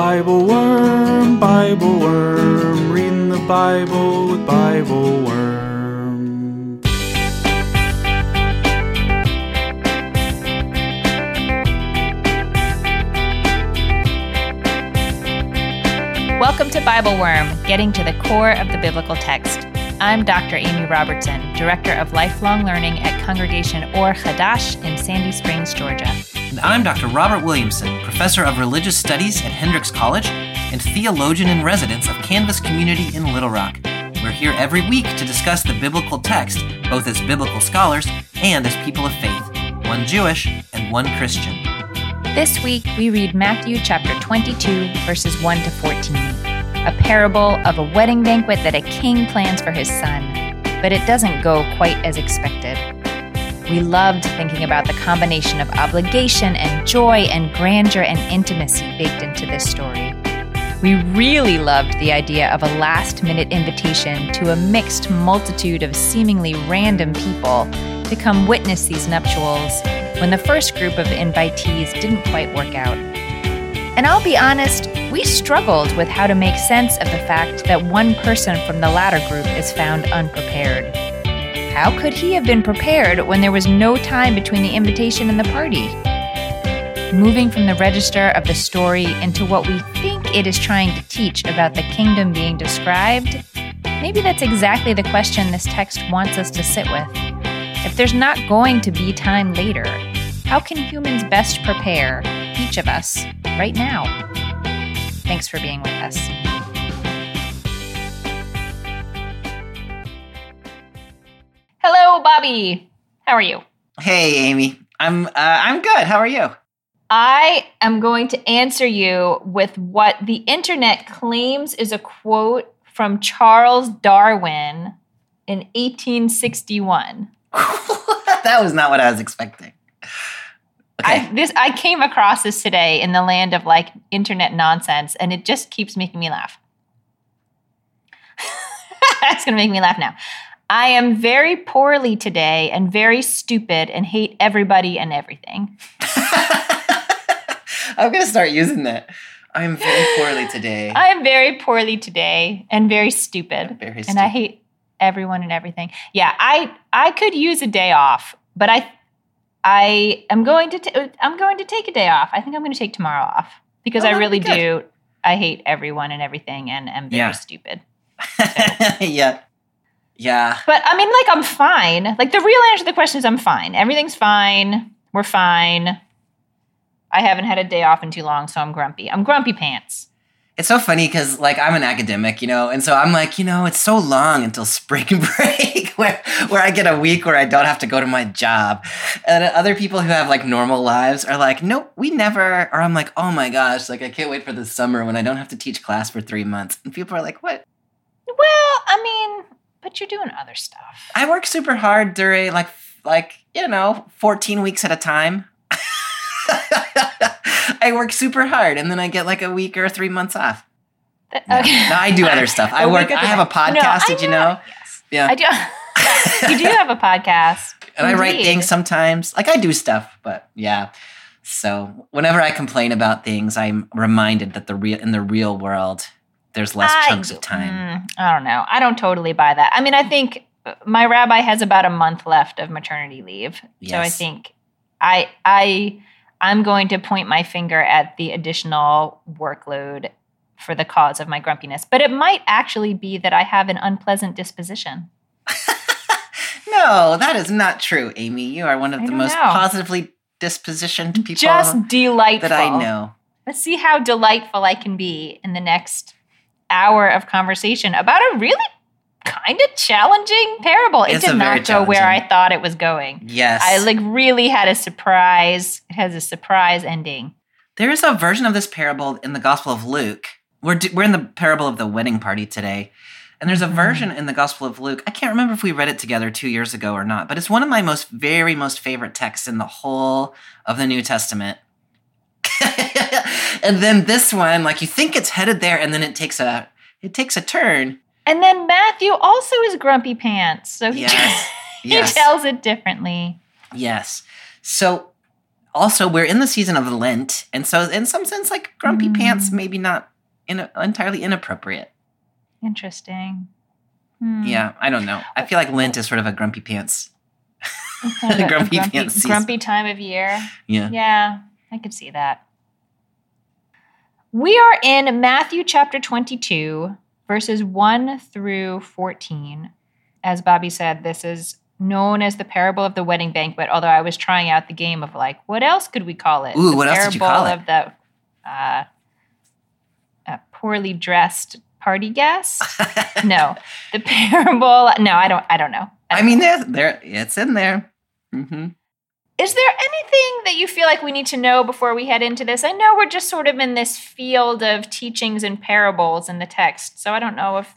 Bible Worm, Bible Worm, reading the Bible with Bible Worm. Welcome to Bible Worm, getting to the core of the biblical text. I'm Dr. Amy Robertson, Director of Lifelong Learning at Congregation Or Hadash in Sandy Springs, Georgia. And I'm Dr. Robert Williamson, Professor of Religious Studies at Hendrix College and theologian in residence of Canvas Community in Little Rock. We're here every week to discuss the biblical text, both as biblical scholars and as people of faith, one Jewish and one Christian. This week, we read Matthew chapter 22, verses 1 to 14, a parable of a wedding banquet that a king plans for his son, but it doesn't go quite as expected. We loved thinking about the combination of obligation and joy and grandeur and intimacy baked into this story. We really loved the idea of a last minute invitation to a mixed multitude of seemingly random people to come witness these nuptials when the first group of invitees didn't quite work out. And I'll be honest, we struggled with how to make sense of the fact that one person from the latter group is found unprepared. How could he have been prepared when there was no time between the invitation and the party? Moving from the register of the story into what we think it is trying to teach about the kingdom being described, maybe that's exactly the question this text wants us to sit with. If there's not going to be time later, how can humans best prepare, each of us, right now? Thanks for being with us. Hello, Bobby. How are you? Hey, Amy. I'm uh, I'm good. How are you? I am going to answer you with what the internet claims is a quote from Charles Darwin in 1861. that was not what I was expecting. Okay. I, this I came across this today in the land of like internet nonsense, and it just keeps making me laugh. That's gonna make me laugh now. I am very poorly today and very stupid and hate everybody and everything. I'm gonna start using that. I'm very poorly today. I am very poorly today and very stupid. Very And I hate everyone and everything. Yeah, I I could use a day off, but I I am going to ta- I'm going to take a day off. I think I'm going to take tomorrow off because Oh, I really do. I hate everyone and everything, and am very Yeah. stupid. yeah. Yeah. But I mean, like I'm fine. Like the real answer to the question is I'm fine. Everything's fine. We're fine. I haven't had a day off in too long, so I'm grumpy. I'm grumpy pants. It's so funny because like I'm an academic, you know, and so I'm like, you know, it's so long until spring break where where I get a week where I don't have to go to my job. And other people who have like normal lives are like, nope, we never or I'm like, oh my gosh, like I can't wait for the summer when I don't have to teach class for three months. And people are like, what? Well, I mean, but you're doing other stuff. I work super hard during like like, you know, 14 weeks at a time. I work super hard and then I get like a week or three months off. That- No, okay. no, I do other stuff. I work. I have a podcast. No, did you know? Yes. Yeah. I do. you do have a podcast. and I write things sometimes. Like I do stuff, but yeah. So whenever I complain about things, I'm reminded that the real in the real world, there's less I- chunks of time. mm, I don't know. I don't totally buy that. I mean, I think uh, my rabbi has about a month left of maternity leave. So I think I I I'm going to point my finger at the additional workload for the cause of my grumpiness. But it might actually be that I have an unpleasant disposition. No, that is not true, Amy. You are one of I the most know. positively dispositioned people Just delightful. that I know. Let's see how delightful I can be in the next hour of conversation about a really kind of challenging parable. It It's did not go where I thought it was going. Yes. I like really had a surprise. It has a surprise ending. There is a version of this parable in the Gospel of Luke. We're, we're in the parable of the wedding party today. And there's a Mhm. version in the Gospel of Luke. I can't remember if we read it together two years ago or not, but it's one of my most, very most favorite texts in the whole of the New Testament. and then this one, like you think it's headed there, and then it takes a it takes a turn. And then Matthew also is grumpy pants. So he, Yes. he Yes. tells it differently. Yes. So also we're in the season of Lent, and so in some sense, like grumpy Mm. pants, maybe not in, entirely inappropriate. Interesting. Hmm. Yeah, I don't know. I feel like Lent is sort of a grumpy pants. Kind of a- a Grumpy grumpy, pants grumpy time of year. Yeah. Yeah, I could see that. We are in Matthew chapter 22, verses 1 through 14. As Bobby said, this is known as the parable of the wedding banquet, although I was trying out the game of like, what else could we call it? Ooh, the what else did you parable call it? of the uh, uh, poorly dressed party guest? no, the parable. No, I don't. I don't know. I mean, there, there, it's in there. hmm Is there anything that you feel like we need to know before we head into this? I know we're just sort of in this field of teachings and parables in the text, so I don't know if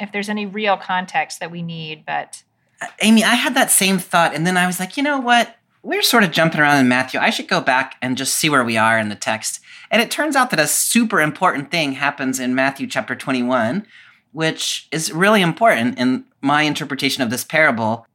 if there's any real context that we need, but uh, Amy, I had that same thought, and then I was like, you know what? We're sort of jumping around in Matthew. I should go back and just see where we are in the text. And it turns out that a super important thing happens in Matthew chapter 21, which is really important in my interpretation of this parable.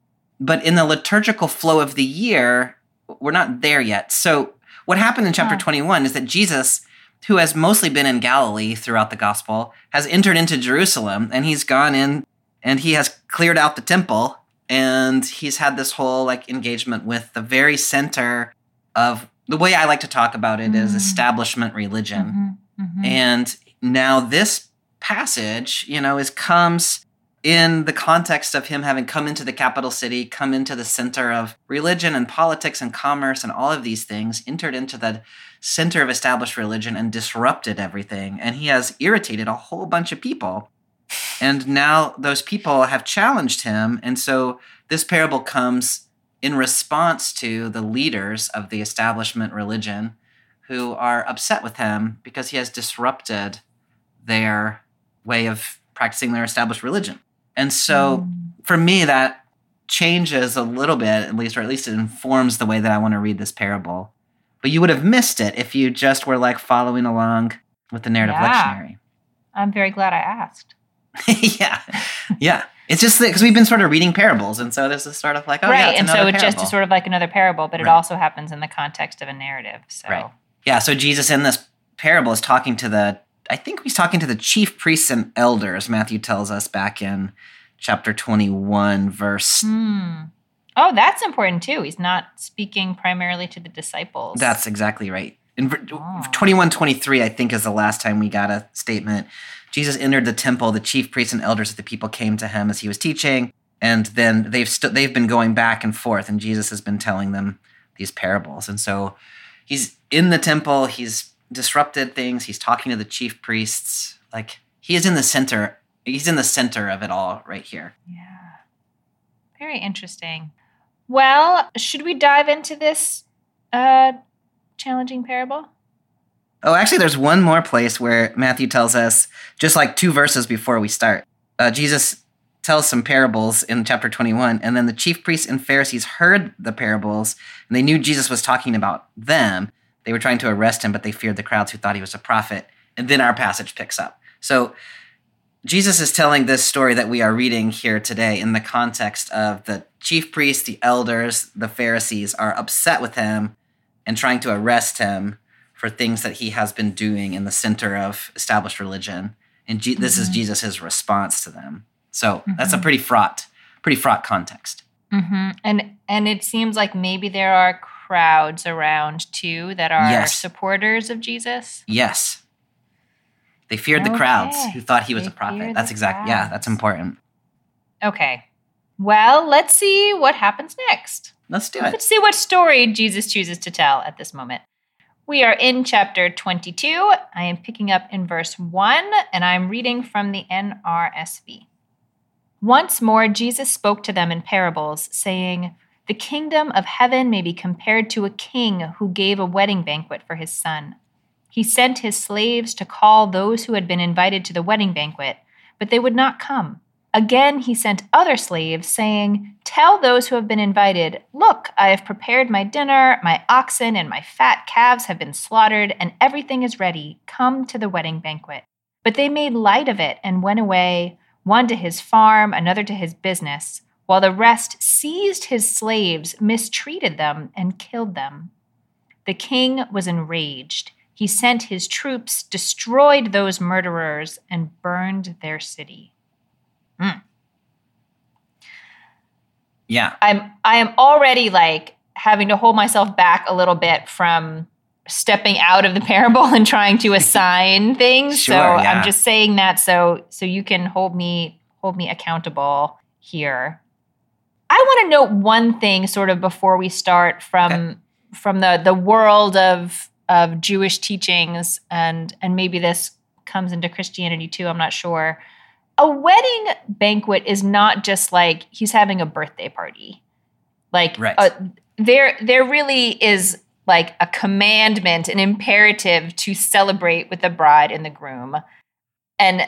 But in the liturgical flow of the year, we're not there yet. So, what happened in chapter Huh. 21 is that Jesus, who has mostly been in Galilee throughout the gospel, has entered into Jerusalem and he's gone in and he has cleared out the temple and he's had this whole like engagement with the very center of the way I like to talk about it is Mm. establishment religion. Mhm, mhm. And now this passage, you know, is comes in the context of him having come into the capital city, come into the center of religion and politics and commerce and all of these things, entered into the center of established religion and disrupted everything. And he has irritated a whole bunch of people. And now those people have challenged him. And so this parable comes in response to the leaders of the establishment religion who are upset with him because he has disrupted their way of practicing their established religion. And so Mm. for me, that changes a little bit, at least, or at least it informs the way that I want to read this parable. But you would have missed it if you just were like following along with the narrative Yeah. lectionary. I'm very glad I asked. yeah. Yeah. It's just because we've been sort of reading parables. And so this is sort of like, oh, yeah, right, it's and so it just is sort of like another parable, but it also happens in the context of a narrative. So Right. Yeah, so Jesus in this parable is talking to the, I think he's talking to the chief priests and elders, Matthew tells us back in chapter 21, verse. Hmm. Oh, that's important too. He's not speaking primarily to the disciples. That's exactly right. In Oh. 21, 23, I think is the last time we got a statement. Jesus entered the temple, the chief priests and elders of the people came to him as he was teaching, and then they've st- they've been going back and forth, and Jesus has been telling them these parables. And so he's in the temple, he's disrupted things, he's talking to the chief priests. Like he is in the center, he's in the center of it all right here. Yeah. Very interesting. Well, should we dive into this uh, challenging parable? Oh, actually, there's one more place where Matthew tells us, just like two verses before we start. Uh, Jesus tells some parables in chapter 21, and then the chief priests and Pharisees heard the parables, and they knew Jesus was talking about them. They were trying to arrest him, but they feared the crowds who thought he was a prophet. And then our passage picks up. So Jesus is telling this story that we are reading here today in the context of the chief priests, the elders, the Pharisees are upset with him and trying to arrest him for things that he has been doing in the center of established religion. And Je- this is Mhm. Jesus' response to them. So that's a Mhm. pretty fraught, pretty fraught context. Mm-hmm. And and it seems like maybe there are crowds around too that are Yes. supporters of Jesus. Yes. They feared the crowds who thought he was They a prophet. That's exactly, yeah, that's important. Okay. Well, let's see what happens next. Let's do it. Let's see what story Jesus chooses to tell at this moment. We are in chapter 22. I am picking up in verse 1, and I'm reading from the NRSV. Once more, Jesus spoke to them in parables, saying, The kingdom of heaven may be compared to a king who gave a wedding banquet for his son. He sent his slaves to call those who had been invited to the wedding banquet, but they would not come. Again, he sent other slaves, saying, Tell those who have been invited, Look, I have prepared my dinner, my oxen and my fat calves have been slaughtered, and everything is ready. Come to the wedding banquet. But they made light of it and went away, one to his farm, another to his business, while the rest seized his slaves, mistreated them, and killed them. The king was enraged. He sent his troops, destroyed those murderers, and burned their city. Hmm. Yeah. I'm I am already like having to hold myself back a little bit from stepping out of the parable and trying to assign things. so yeah. I'm just saying that so so you can hold me hold me accountable here. I want to note one thing sort of before we start from Okay. from the the world of of Jewish teachings and and maybe this comes into Christianity too, I'm not sure. A wedding banquet is not just like he's having a birthday party. Like Right. uh, there there really is like a commandment, an imperative to celebrate with the bride and the groom. And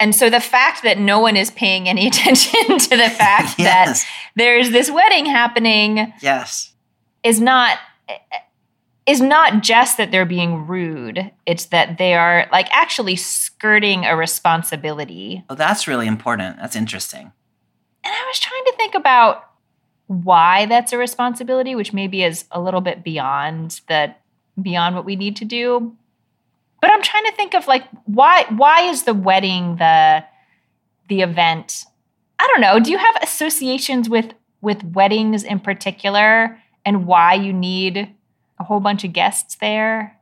and so the fact that no one is paying any attention to the fact that there's this wedding happening Yes. is not is not just that they're being rude it's that they are like actually skirting a responsibility Oh, that's really important. That's interesting. and i was trying to think about why that's a responsibility which maybe is a little bit beyond the beyond what we need to do but i'm trying to think of like why why is the wedding the the event i don't know do you have associations with with weddings in particular and why you need a whole bunch of guests there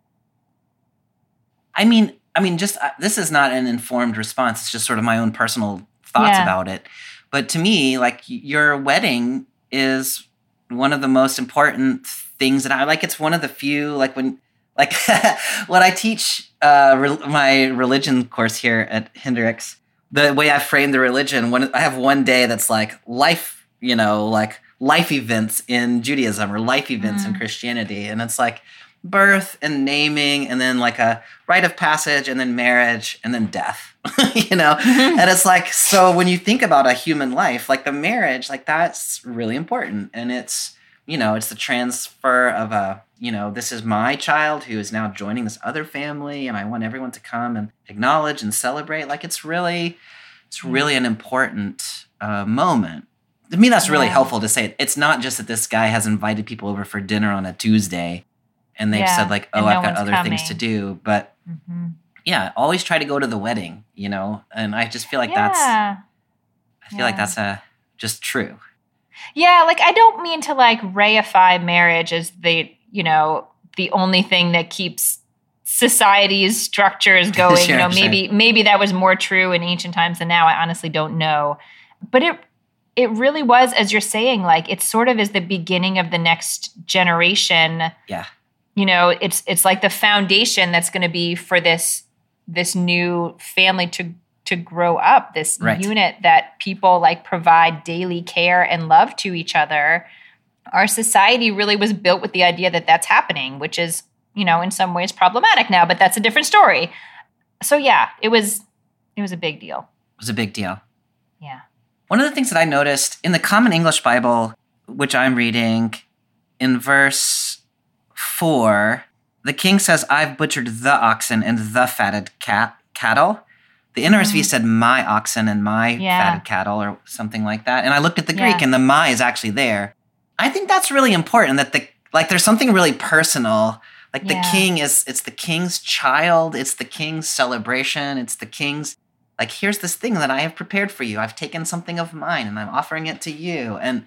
I mean, I mean, just uh, this is not an informed response. It's just sort of my own personal thoughts Yeah. about it. But to me, like your wedding is one of the most important things that I like. It's one of the few like when like when I teach uh, re- my religion course here at Hendrix. The way I frame the religion, when I have one day that's like life, you know, like life events in Judaism or life events in Mm. Christianity, and it's like birth and naming and then like a rite of passage and then marriage and then death you know and it's like so when you think about a human life like the marriage like that's really important and it's you know it's the transfer of a you know this is my child who is now joining this other family and i want everyone to come and acknowledge and celebrate. Like it's really it's really an important uh, moment. To me that's really Yeah. helpful to say it's not just that this guy has invited people over for dinner on a tuesday and they've Yeah, said like oh no i've got other things to do. But Mhm. yeah always try to go to the wedding you know? And i just feel like that's i feel like that's a just true Yeah, like I don't mean to like reify marriage as the, you know, the only thing that keeps society's structures going. Sure, you know, sure. maybe maybe that was more true in ancient times than now. I honestly don't know. But it it really was, as you're saying, like it sort of is the beginning of the next generation. yeah You know, it's it's like the foundation that's gonna be for this this new family to to grow up, this Right. unit that people like provide daily care and love to each other. Our society really was built with the idea that that's happening, which is, you know, in some ways problematic now, but that's a different story. So yeah, it was it was a big deal. it was a big deal Yeah. one of the things that i noticed in the common english bible which i'm reading in verse 4 the king says i've butchered the oxen and the fatted cat cattle the NRSV Mhm. said my oxen and my Yeah. fatted cattle or something like that. And I looked at the Greek Yeah. and the my is actually there. I think that's really important that the like there's something really personal. Like the king is it's the king's child, it's the king's celebration, it's the king's like here's this thing that I have prepared for you. I've taken something of mine and I'm offering it to you. And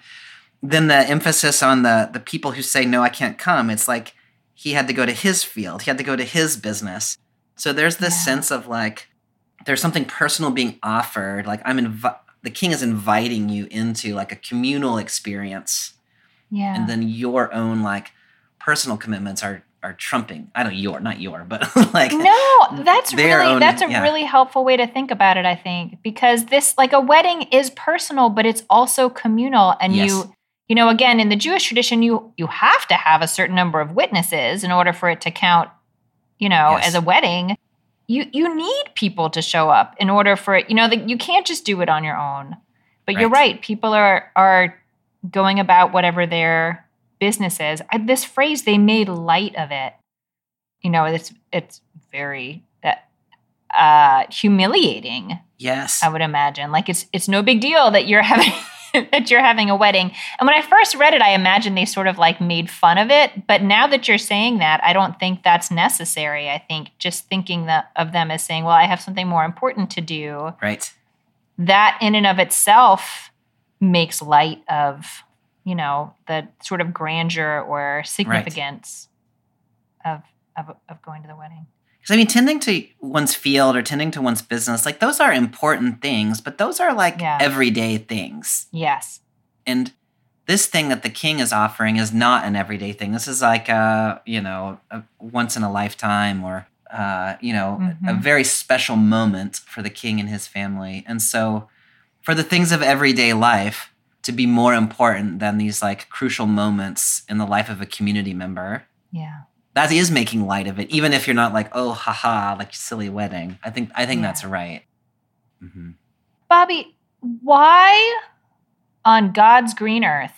then the emphasis on the the people who say no, I can't come. It's like he had to go to his field. He had to go to his business. So there's this Yeah. sense of like there's something personal being offered. Like I'm invi- the king is inviting you into like a communal experience, Yeah. and then your own like personal commitments are are trumping. I don't your not your, but like no, that's really own- that's a yeah. really helpful way to think about it, I think, because this like a wedding is personal, but it's also communal and Yes. you you know, again, in the Jewish tradition, you you have to have a certain number of witnesses in order for it to count, you know, Yes. as a wedding. You you need people to show up in order for it, you know, that you can't just do it on your own. But you're Right. right, people are are going about whatever their business is. I, this phrase, they made light of it. You know, it's it's very uh, uh, humiliating. yes, I would imagine. Like it's it's no big deal that you're having that you're having a wedding. And when I first read it, I imagined they sort of like made fun of it. But now that you're saying that, I don't think that's necessary. I think just thinking that, of them as saying, well, I have something more important to do, Right. that in and of itself makes light of, you know, the sort of grandeur or significance of, of, of going to the wedding. Because I mean, tending to one's field or tending to one's business, like those are important things, but those are like Yeah. everyday things. Yes. And this thing that the king is offering is not an everyday thing. This is like a, you know, a once in a lifetime or, uh, you know, a Mhm. very special moment for the king and his family. And so for the things of everyday life to be more important than these like crucial moments in the life of a community member, Yeah. That is making light of it, even if you're not like, oh, haha, like silly wedding. I think I think Yeah. that's right. hmm Bobby, why on God's green earth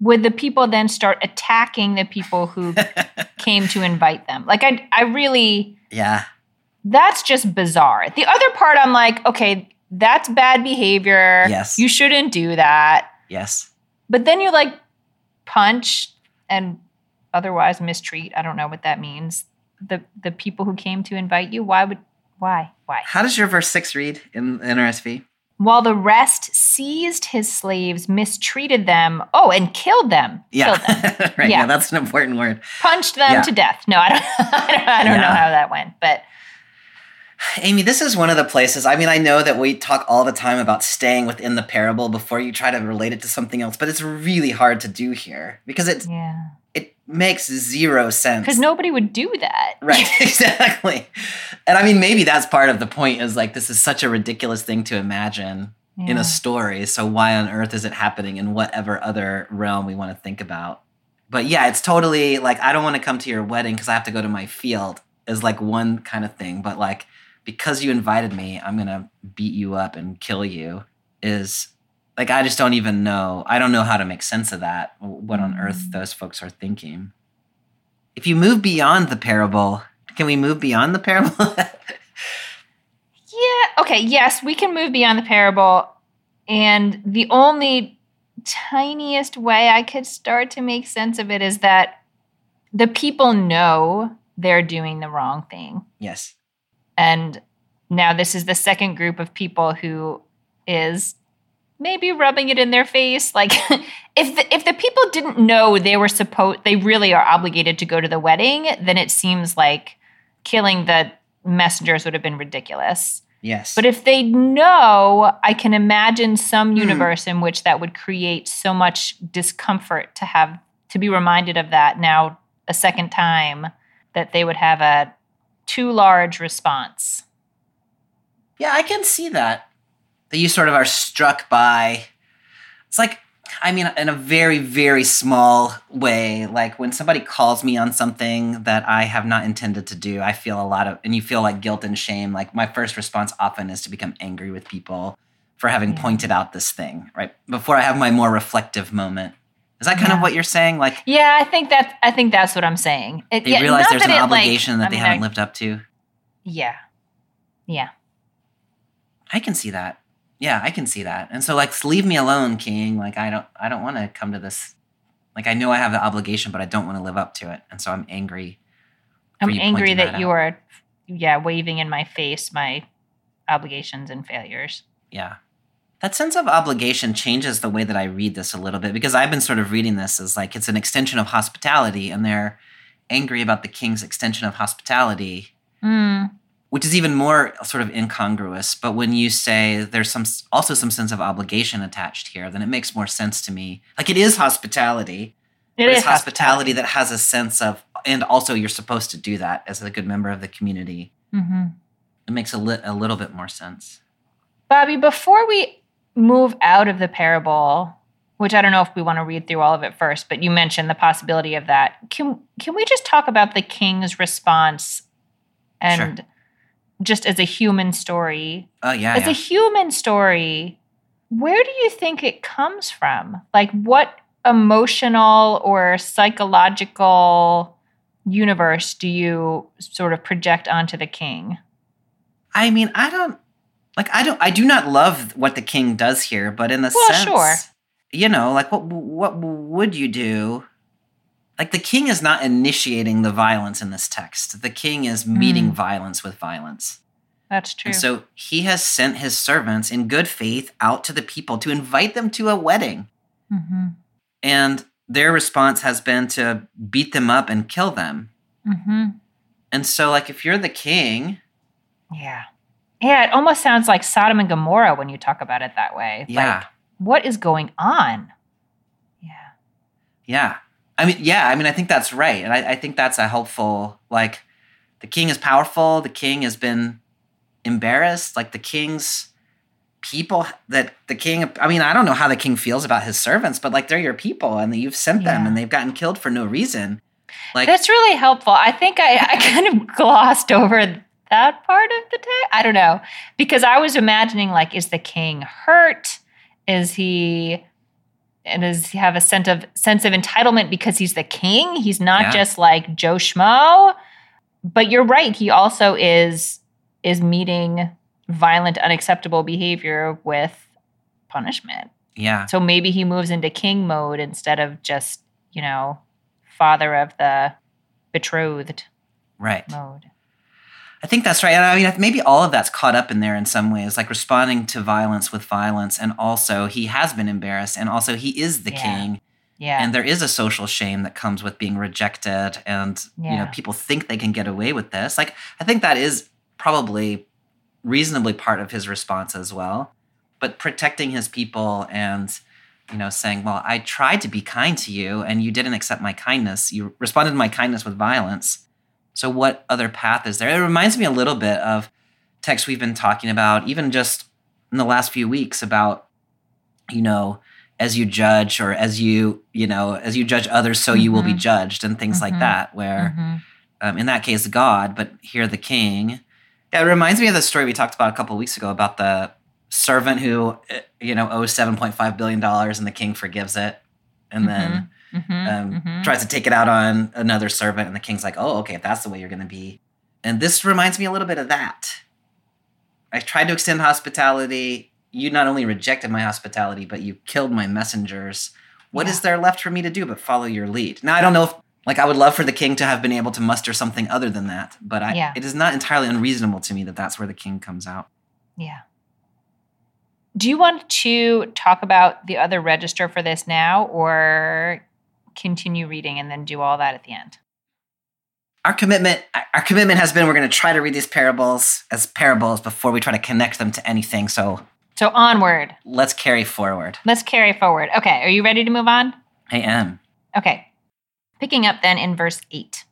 would the people then start attacking the people who came to invite them? Like I I really yeah, that's just bizarre. The other part I'm like, okay, that's bad behavior. Yes. You shouldn't do that. yes, But then you like punch and otherwise mistreat, I don't know what that means. The the people who came to invite you, why would why? Why? How does your verse six read in NRSV? While the rest seized his slaves, mistreated them, oh, and killed them. Yeah, Killed them. right. Yeah. Yeah. that's an important word. Punched them Yeah. to death. No, I don't I don't, I don't know how that went, but Amy, this is one of the places. I mean, I know that we talk all the time about staying within the parable before you try to relate it to something else, but it's really hard to do here because it's yeah. Makes zero sense. Because nobody would do that. Right, exactly. And I mean, maybe that's part of the point is like, this is such a ridiculous thing to imagine in a story. So, why on earth is it happening in whatever other realm we want to think about? But yeah, it's totally like, I don't want to come to your wedding because I have to go to my field, is like one kind of thing. But like, because you invited me, I'm going to beat you up and kill you, is like, I just don't even know. I don't know how to make sense of that, what on earth Mm. those folks are thinking if you move beyond the parable, can we move beyond the parable? Yeah. Okay. Yes, we can move beyond the parable. And the only tiniest way I could start to make sense of it is that the people know they're doing the wrong thing. yes. And now this is the second group of people who is maybe rubbing it in their face. Like if the, if the people didn't know they were supposed, they really are obligated to go to the wedding, then it seems like killing the messengers would have been ridiculous. Yes. But if they know, I can imagine some Hmm. universe in which that would create so much discomfort to have to be reminded of that now a second time that they would have a too large response. yeah, I can see that. That you sort of are struck by. It's like, I mean, in a very, very small way. Like when somebody calls me on something that I have not intended to do, I feel a lot of, and you feel like guilt and shame. Like my first response often is to become angry with people for having Yeah. pointed out this thing, right? Before I have my more reflective moment. Is that kind Yeah. of what you're saying? Like Yeah, I think that I think that's what I'm saying. It, they yeah, realize there's an it, like- obligation that I they mean, haven't I- lived up to. Yeah, yeah, I can see that. Yeah, I can see that. And so like leave me alone, King. Like I don't I don't want to come to this like I know I have the obligation, but I don't want to live up to it. And so I'm angry. I'm angry that, that you are yeah, waving in my face my obligations and failures. Yeah. That sense of obligation changes the way that I read this a little bit because I've been sort of reading this as like it's an extension of hospitality and they're angry about the king's extension of hospitality, Mm, which is even more sort of incongruous. But when you say there's some also some sense of obligation attached here, then it makes more sense to me. Like it is hospitality, it it's hospitality that has a sense of and also you're supposed to do that as a good member of the community. hmm It makes a, li- a little bit more sense. Bobby, before we move out of the parable, which I don't know if we want to read through all of it first, but you mentioned the possibility of that. Can can we just talk about the king's response and just as a human story? Oh yeah, as yeah. a human story, where do you think it comes from? Like what emotional or psychological universe do you sort of project onto the king? I mean, I don't like I don't I do not love what the king does here, but in the Well, sense sure. you know, like what what would you do? Like the king is not initiating the violence in this text. The king is meeting Mm. violence with violence. That's true. And so he has sent his servants in good faith out to the people to invite them to a wedding. mm-hmm. And their response has been to beat them up and kill them. Mm-hmm. And so, like, if you're the king, Yeah. Yeah, it almost sounds like Sodom and Gomorrah when you talk about it that way. yeah, Like, what is going on? Yeah. yeah. I mean, yeah, I mean, I think that's right. And I, I think that's a helpful, like, the king is powerful. The king has been embarrassed. Like, the king's people that the king, I mean, I don't know how the king feels about his servants, but like, they're your people and you've sent them Yeah. and they've gotten killed for no reason. Like, That's really helpful. I think I, I kind of glossed over that part of the text. I don't know. Because I was imagining, like, is the king hurt? Is he and does he have a sense of sense of entitlement because he's the king? He's not Yeah. just like Joe Schmo. But you're right. He also is is meeting violent, unacceptable behavior with punishment. yeah. So maybe he moves into king mode instead of just, you know, father of the betrothed Right. mode. I think that's right. And I mean, maybe all of that's caught up in there in some ways, like responding to violence with violence. And also, he has been embarrassed. And also, he is the Yeah. king. Yeah. And there is a social shame that comes with being rejected. And, you know, people think they can get away with this. Like, I think that is probably reasonably part of his response as well. But protecting his people and, you know, saying, well, I tried to be kind to you and you didn't accept my kindness. You responded to my kindness with violence. So, what other path is there? It reminds me a little bit of texts we've been talking about, even just in the last few weeks, about, you know, as you judge or as you, you know, as you judge others, so you will be Mhm. judged and things like Mhm. that, where Mhm. um, in that case, God, but here the king. Yeah, it reminds me of the story we talked about a couple weeks ago about the servant who, uh, you know, owes $7.5 billion and the king forgives it. And then Mhm. um, Mhm. tries to take it out on another servant, and the king's like, "Oh, okay, if that's the way you're going to be." And this reminds me a little bit of that. I tried to extend hospitality. You not only rejected my hospitality, but you killed my messengers. What is Yeah. there left for me to do but follow your lead? Now I don't know if, like, I would love for the king to have been able to muster something other than that, but I, Yeah. it is not entirely unreasonable to me that that's where the king comes out. Yeah. Do you want to talk about the other register for this now or continue reading and then do all that at the end? Our commitment, our commitment has been we're going to try to read these parables as parables before we try to connect them to anything. So So onward. let's carry forward. Let's carry forward. Okay, are you ready to move on? I am. Okay. Picking up then in verse 8.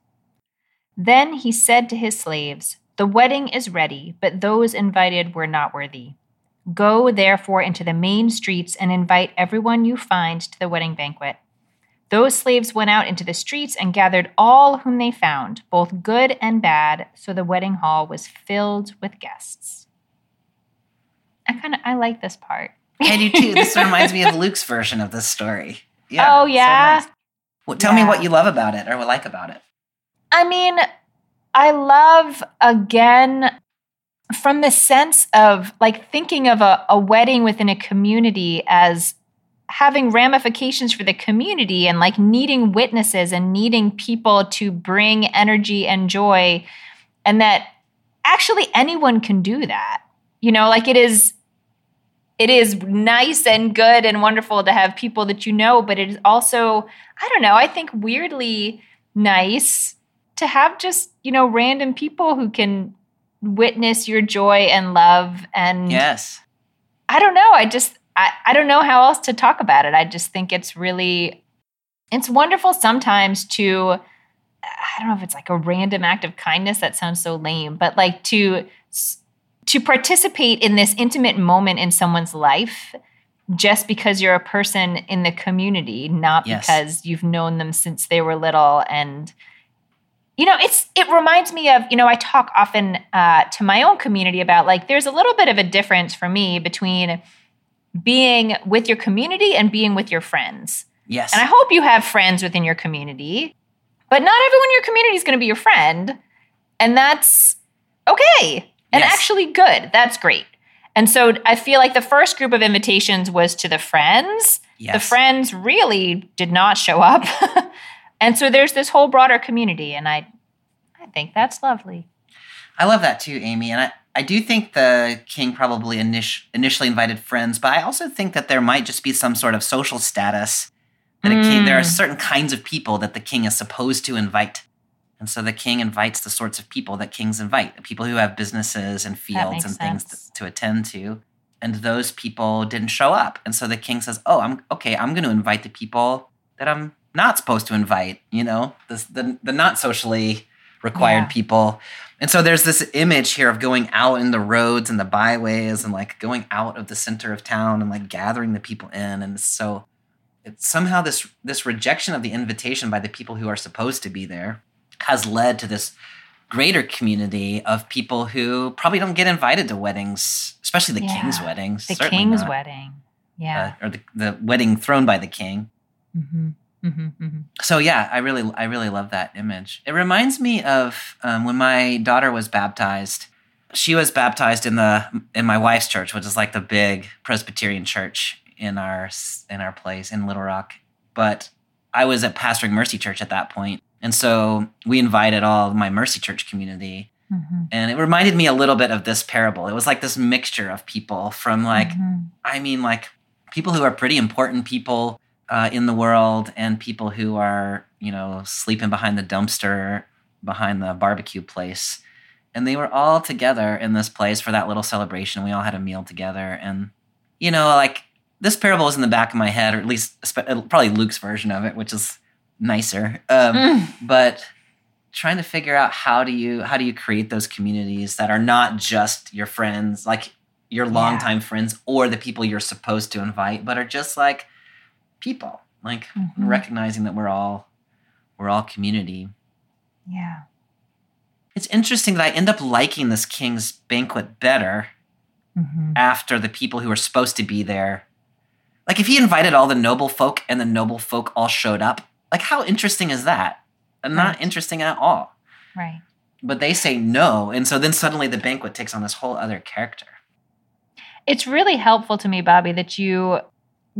Then he said to his slaves, The wedding is ready, but those invited were not worthy. Go therefore into the main streets and invite everyone you find to the wedding banquet. Those slaves went out into the streets and gathered all whom they found, both good and bad, so the wedding hall was filled with guests. I kind of I like this part. I do too. This reminds me of Luke's version of this story. Yeah. Oh, so yeah? nice. Well, tell me what you love about it or what like about it. I mean, I love again from the sense of like thinking of a, a wedding within a community as having ramifications for the community and like needing witnesses and needing people to bring energy and joy and that actually anyone can do that you know like it is it is nice and good and wonderful to have people that you know but it is also i don't know i think weirdly nice to have just you know random people who can witness your joy and love and Yes. I don't know. I just I, I don't know how else to talk about it. I just think it's really it's wonderful sometimes to I don't know if it's like a random act of kindness that sounds so lame, but like to to participate in this intimate moment in someone's life just because you're a person in the community, not Yes. because you've known them since they were little and you know it's it reminds me of you know i talk often uh, to my own community about like there's a little bit of a difference for me between being with your community and being with your friends Yes. and i hope you have friends within your community but not everyone in your community is going to be your friend and that's okay and Yes. actually good that's great And so I feel like the first group of invitations was to the friends. Yes. The friends really did not show up. and so there's this whole broader community and I I think that's lovely. I love that too, Amy. And I, I do think the king probably init- initially invited friends, but I also think that there might just be some sort of social status that a king, there are Mm. certain kinds of people that the king is supposed to invite. And so the king invites the sorts of people that kings invite, people who have businesses and fields and things to, to attend to. And those people didn't show up. And so the king says, Oh, I'm okay, I'm going to invite the people that I'm not supposed to invite, you know, the, the, the not socially required Yeah. people. And so there's this image here of going out in the roads and the byways and like going out of the center of town and like gathering the people in. And so it's somehow this this rejection of the invitation by the people who are supposed to be there has led to this greater community of people who probably don't get invited to weddings, especially the king's weddings. The king's not, wedding. Yeah. uh, or the, the wedding thrown by the king. hmm hmm hmm So yeah, I really I really love that image. It reminds me of um, when my daughter was baptized. She was baptized in the in my wife's church, which is like the big Presbyterian church in our in our place in Little Rock. But I was at pastoring Mercy Church at that point, and so we invited all of my Mercy Church community, hmm and it reminded me a little bit of this parable. It was like this mixture of people from like Mhm. I mean, like people who are pretty important people uh, in the world, and people who are, you know, sleeping behind the dumpster behind the barbecue place. And they were all together in this place for that little celebration. We all had a meal together. And, you know, like this parable is in the back of my head, or at least uh, probably Luke's version of it, which is nicer. Um, Mm. but trying to figure out how do you how do you create those communities that are not just your friends like your longtime friends or the people you're supposed to invite but are just like people like Mhm. recognizing that we're all we're all community. Yeah. it's interesting that i end up liking this king's banquet better hmm after the people who are supposed to be there. Like if he invited all the noble folk and the noble folk all showed up like how interesting is that? And not interesting at all. Right. but they say no and so then suddenly the banquet takes on this whole other character. It's really helpful to me, Bobby, that you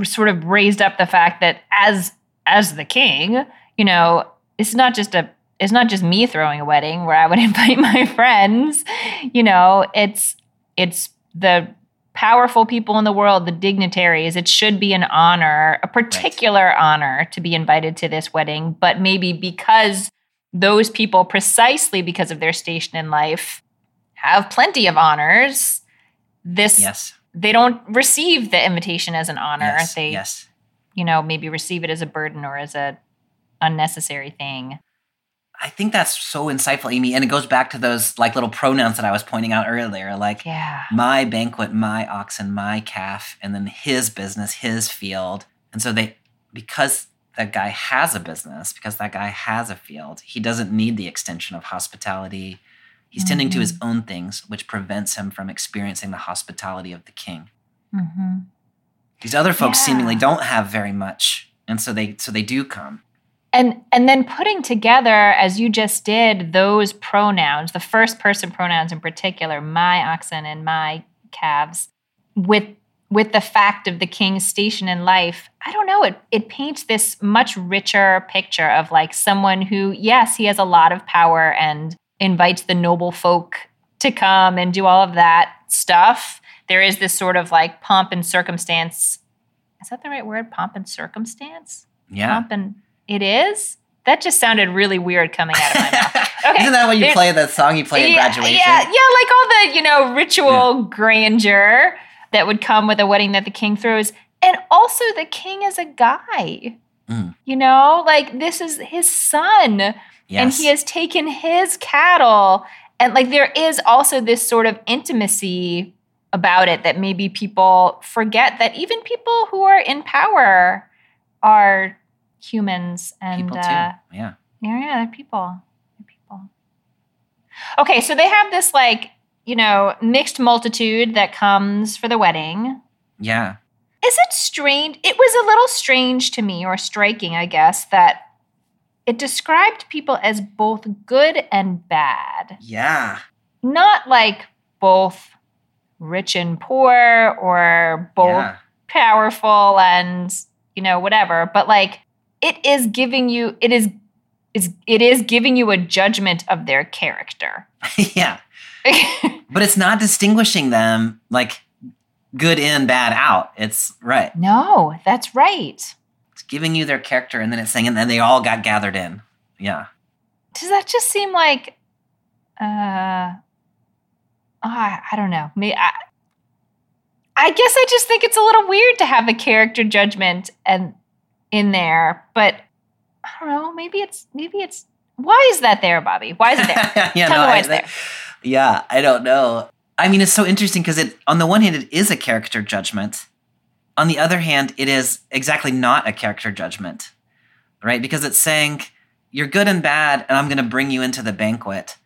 sort of raised up the fact that as as the king, you know, it's not just a it's not just me throwing a wedding where I would invite my friends. You know, it's it's the powerful people in the world, the dignitaries. It should be an honor, a particular honor to be invited to this wedding, but maybe because those people precisely because of their station in life have plenty of honors, this yes they don't receive the invitation as an honor. yes they, yes you know, maybe receive it as a burden or as a unnecessary thing. i think that's so insightful amy and it goes back to those like little pronouns that i was pointing out earlier like Yeah. my banquet my oxen my calf and then his business his field and so they because that guy has a business because that guy has a field he doesn't need the extension of hospitality he's tending to his own things which prevents him from experiencing the hospitality of the king. Hmm these other folks Yeah. seemingly don't have very much and so they so they do come. And and then putting together, as you just did, those pronouns, the first person pronouns in particular, my oxen and my calves, with with the fact of the king's station in life, I don't know, it it paints this much richer picture of like someone who, yes, he has a lot of power and invites the noble folk to come and do all of that stuff. There is this sort of like pomp and circumstance. Is that the right word? Pomp and circumstance? yeah Pomp and it is? That just sounded really weird coming out of my mouth. Okay. Isn't that what you There- play the song you play at graduation? Yeah, yeah, like all the, you know, ritual grandeur that would come with a wedding that the king throws. And also the king is a guy. Mm. You know, like this is his son and he has taken his cattle and like there is also this sort of intimacy about it that maybe people forget that even people who are in power are humans and people uh. Yeah. yeah, yeah, they're people. They're people. Okay, so they have this like, you know, mixed multitude that comes for the wedding. Yeah. Is it strange? It was a little strange to me, or striking, I guess, that it described people as both good and bad. Yeah. Not like both rich and poor or both Yeah. powerful and you know whatever but like it is giving you it is is it is giving you a judgment of their character yeah. But it's not distinguishing them like good in, bad out. It's right. no that's right giving you their character and then it's saying, and then they all got gathered in. Yeah. does that just seem like uh I, I don't know me I, I guess I just think it's a little weird to have a character judgment and in there but I don't know maybe it's maybe it's why is that there Bobby why is it there yeah, Tell no, me why I, it's there. yeah, I don't know. I mean, it's so interesting because it, on the one hand, it is a character judgment. On the other hand, it is exactly not a character judgment, right? Because it's saying you're good and bad, and I'm going to bring you into the banquet.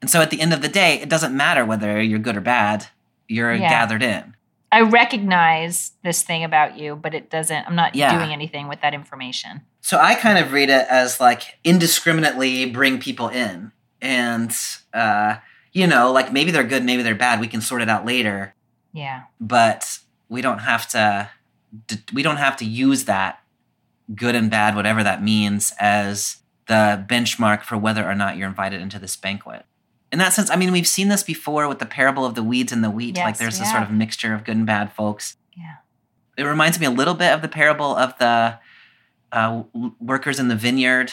And so at the end of the day, it doesn't matter whether you're good or bad. You're Yeah. gathered in. I recognize this thing about you, but it doesn't. I'm not Yeah. doing anything with that information. So I kind of read it as like indiscriminately bring people in. And, uh, you know, like maybe they're good, maybe they're bad. We can sort it out later. Yeah. but we don't have to we don't have to use that good and bad whatever that means as the benchmark for whether or not you're invited into this banquet. In that sense i mean we've seen this before with the parable of the weeds and the wheat. Like there's we this sort of mixture of good and bad folks. Yeah. it reminds me a little bit of the parable of the uh, workers in the vineyard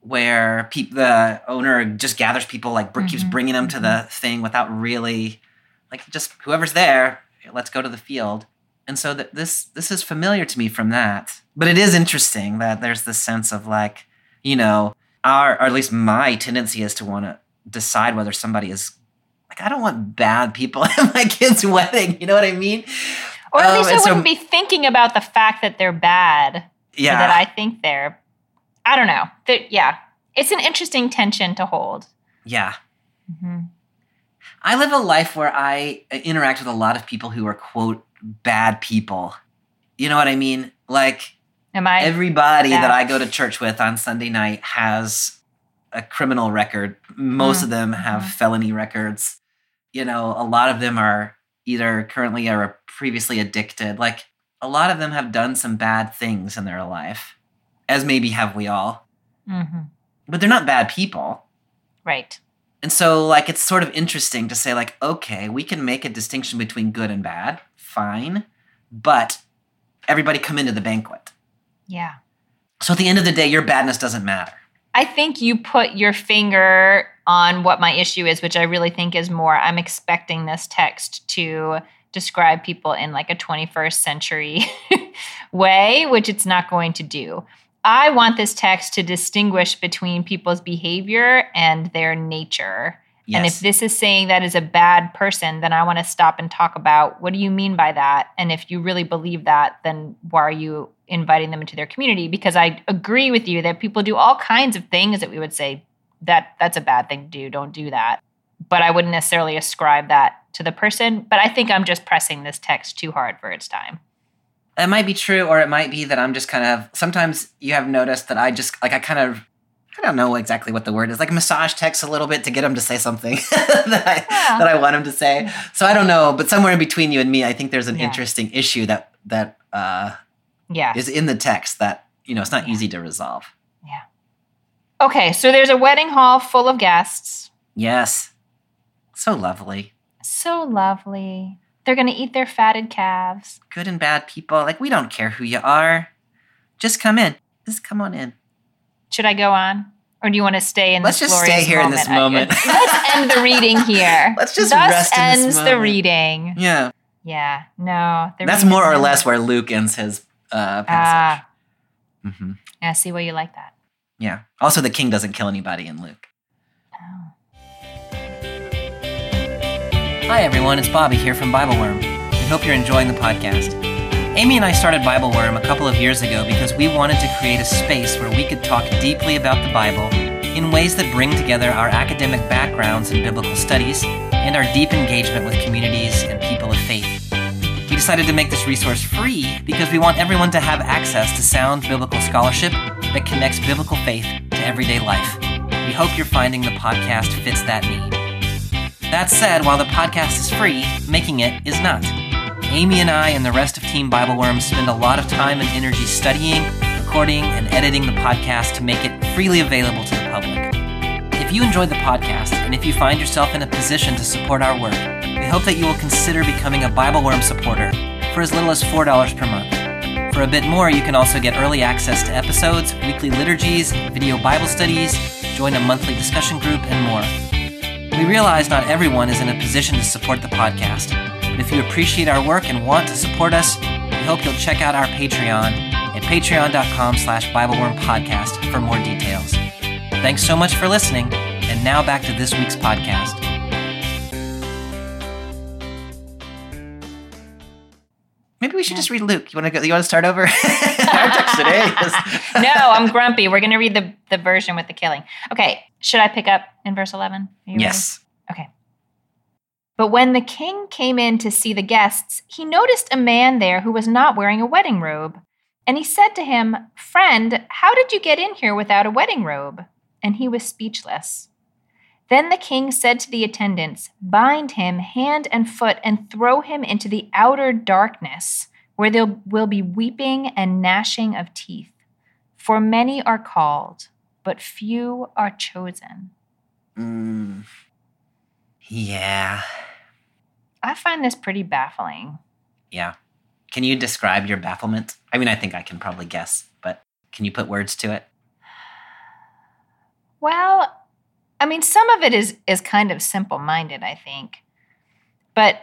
where peop the owner just gathers people like br- keeps bringing them to the thing without really like just whoever's there let's go to the field and so that this this is familiar to me from that but it is interesting that there's this sense of like you know our or at least my tendency is to want to decide whether somebody is like i don't want bad people at my kid's wedding you know what i mean Or at Um, least I so- wouldn't be thinking about the fact that they're bad. yeah That I think they're. I don't know. That yeah. It's an interesting tension to hold. yeah hmm I live a life where I interact with a lot of people who are quote bad people. You know what I mean? Like Am I? everybody Yeah. that I go to church with on Sunday night has a criminal record. Most Mm. of them have Mhm. felony records. You know, a lot of them are either currently or previously addicted. Like a lot of them have done some bad things in their life, as maybe have we all. hmm But they're not bad people. Right. And so, like, it's sort of interesting to say, like, okay, we can make a distinction between good and bad, fine, but everybody come into the banquet. Yeah. So at the end of the day, your badness doesn't matter. I think you put your finger on what my issue is, which I really think is more I'm expecting this text to describe people in like a 21st century way, which it's not going to do. I want this text to distinguish between people's behavior and their nature. Yes. And if this is saying that is a bad person, then I want to stop and talk about what do you mean by that? And if you really believe that, then why are you inviting them into their community? Because I agree with you that people do all kinds of things that we would say that that's a bad thing to do. Don't do that. But I wouldn't necessarily ascribe that to the person. But I think I'm just pressing this text too hard for its time. That might be true, or it might be that I'm just kind of. Sometimes you have noticed that I just like I kind of. I don't know exactly what the word is. Like massage text a little bit to get him to say something that I Yeah. that I want him to say. So I don't know, but somewhere in between you and me, I think there's an Yeah. interesting issue that that uh, Yeah. is in the text that you know it's not Yeah. easy to resolve. Yeah. Okay. So there's a wedding hall full of guests. Yes, so lovely. So lovely. They're going to eat their fatted calves. Good and bad people. Like we don't care who you are. Just come in. Just come on in. Should I go on? Or do you want to stay in this? Moment? Let's this just stay here in this moment. Let's end the reading here. Let's just Thus rest in this ends the reading. Yeah, Yeah. No. that's more or less where Luke ends his uh, passage. Ah. hmm I see why you like that. Yeah. Also, the king doesn't kill anybody in Luke. Hi, everyone. It's Bobby here from Bible Worm. We hope you're enjoying the podcast. Amy and I started Bible Worm a couple of years ago because we wanted to create a space where we could talk deeply about the Bible in ways that bring together our academic backgrounds in biblical studies and our deep engagement with communities and people of faith. We decided to make this resource free because we want everyone to have access to sound biblical scholarship that connects biblical faith to everyday life. We hope you're finding the podcast fits that need. That said, while the podcast is free, making it is not. Amy and I and the rest of Team Bible Worm spend a lot of time and energy studying, recording, and editing the podcast to make it freely available to the public. If you enjoyed the podcast, and if you find yourself in a position to support our work, we hope that you will consider becoming a Bible Worm supporter for as little as $4 per month. For a bit more, you can also get early access to episodes, weekly liturgies, video Bible studies, join a monthly discussion group, and more. We realize not everyone is in a position to support the podcast, but if you appreciate our work and want to support us, we hope you'll check out our Patreon at patreon.com slash biblewormpodcast for more details. Thanks so much for listening, and now back to this week's podcast. Maybe we should just read Luke. You want to go? You want to start over? Our text today no, I'm grumpy. We're going to read the, the version with the killing. Okay, should I pick up in verse 11? Are you ready? yes. Okay. But when the king came in to see the guests, he noticed a man there who was not wearing a wedding robe. And he said to him, Friend, how did you get in here without a wedding robe? And he was speechless. Then the king said to the attendants, Bind him hand and foot and throw him into the outer darkness, where there will be weeping and gnashing of teeth. For many are called, but few are chosen. Mm. Yeah. I find this pretty baffling. Yeah. Can you describe your bafflement? I mean, I think I can probably guess, but can you put words to it? Well, I mean, some of it is is kind of simple-minded, I think. But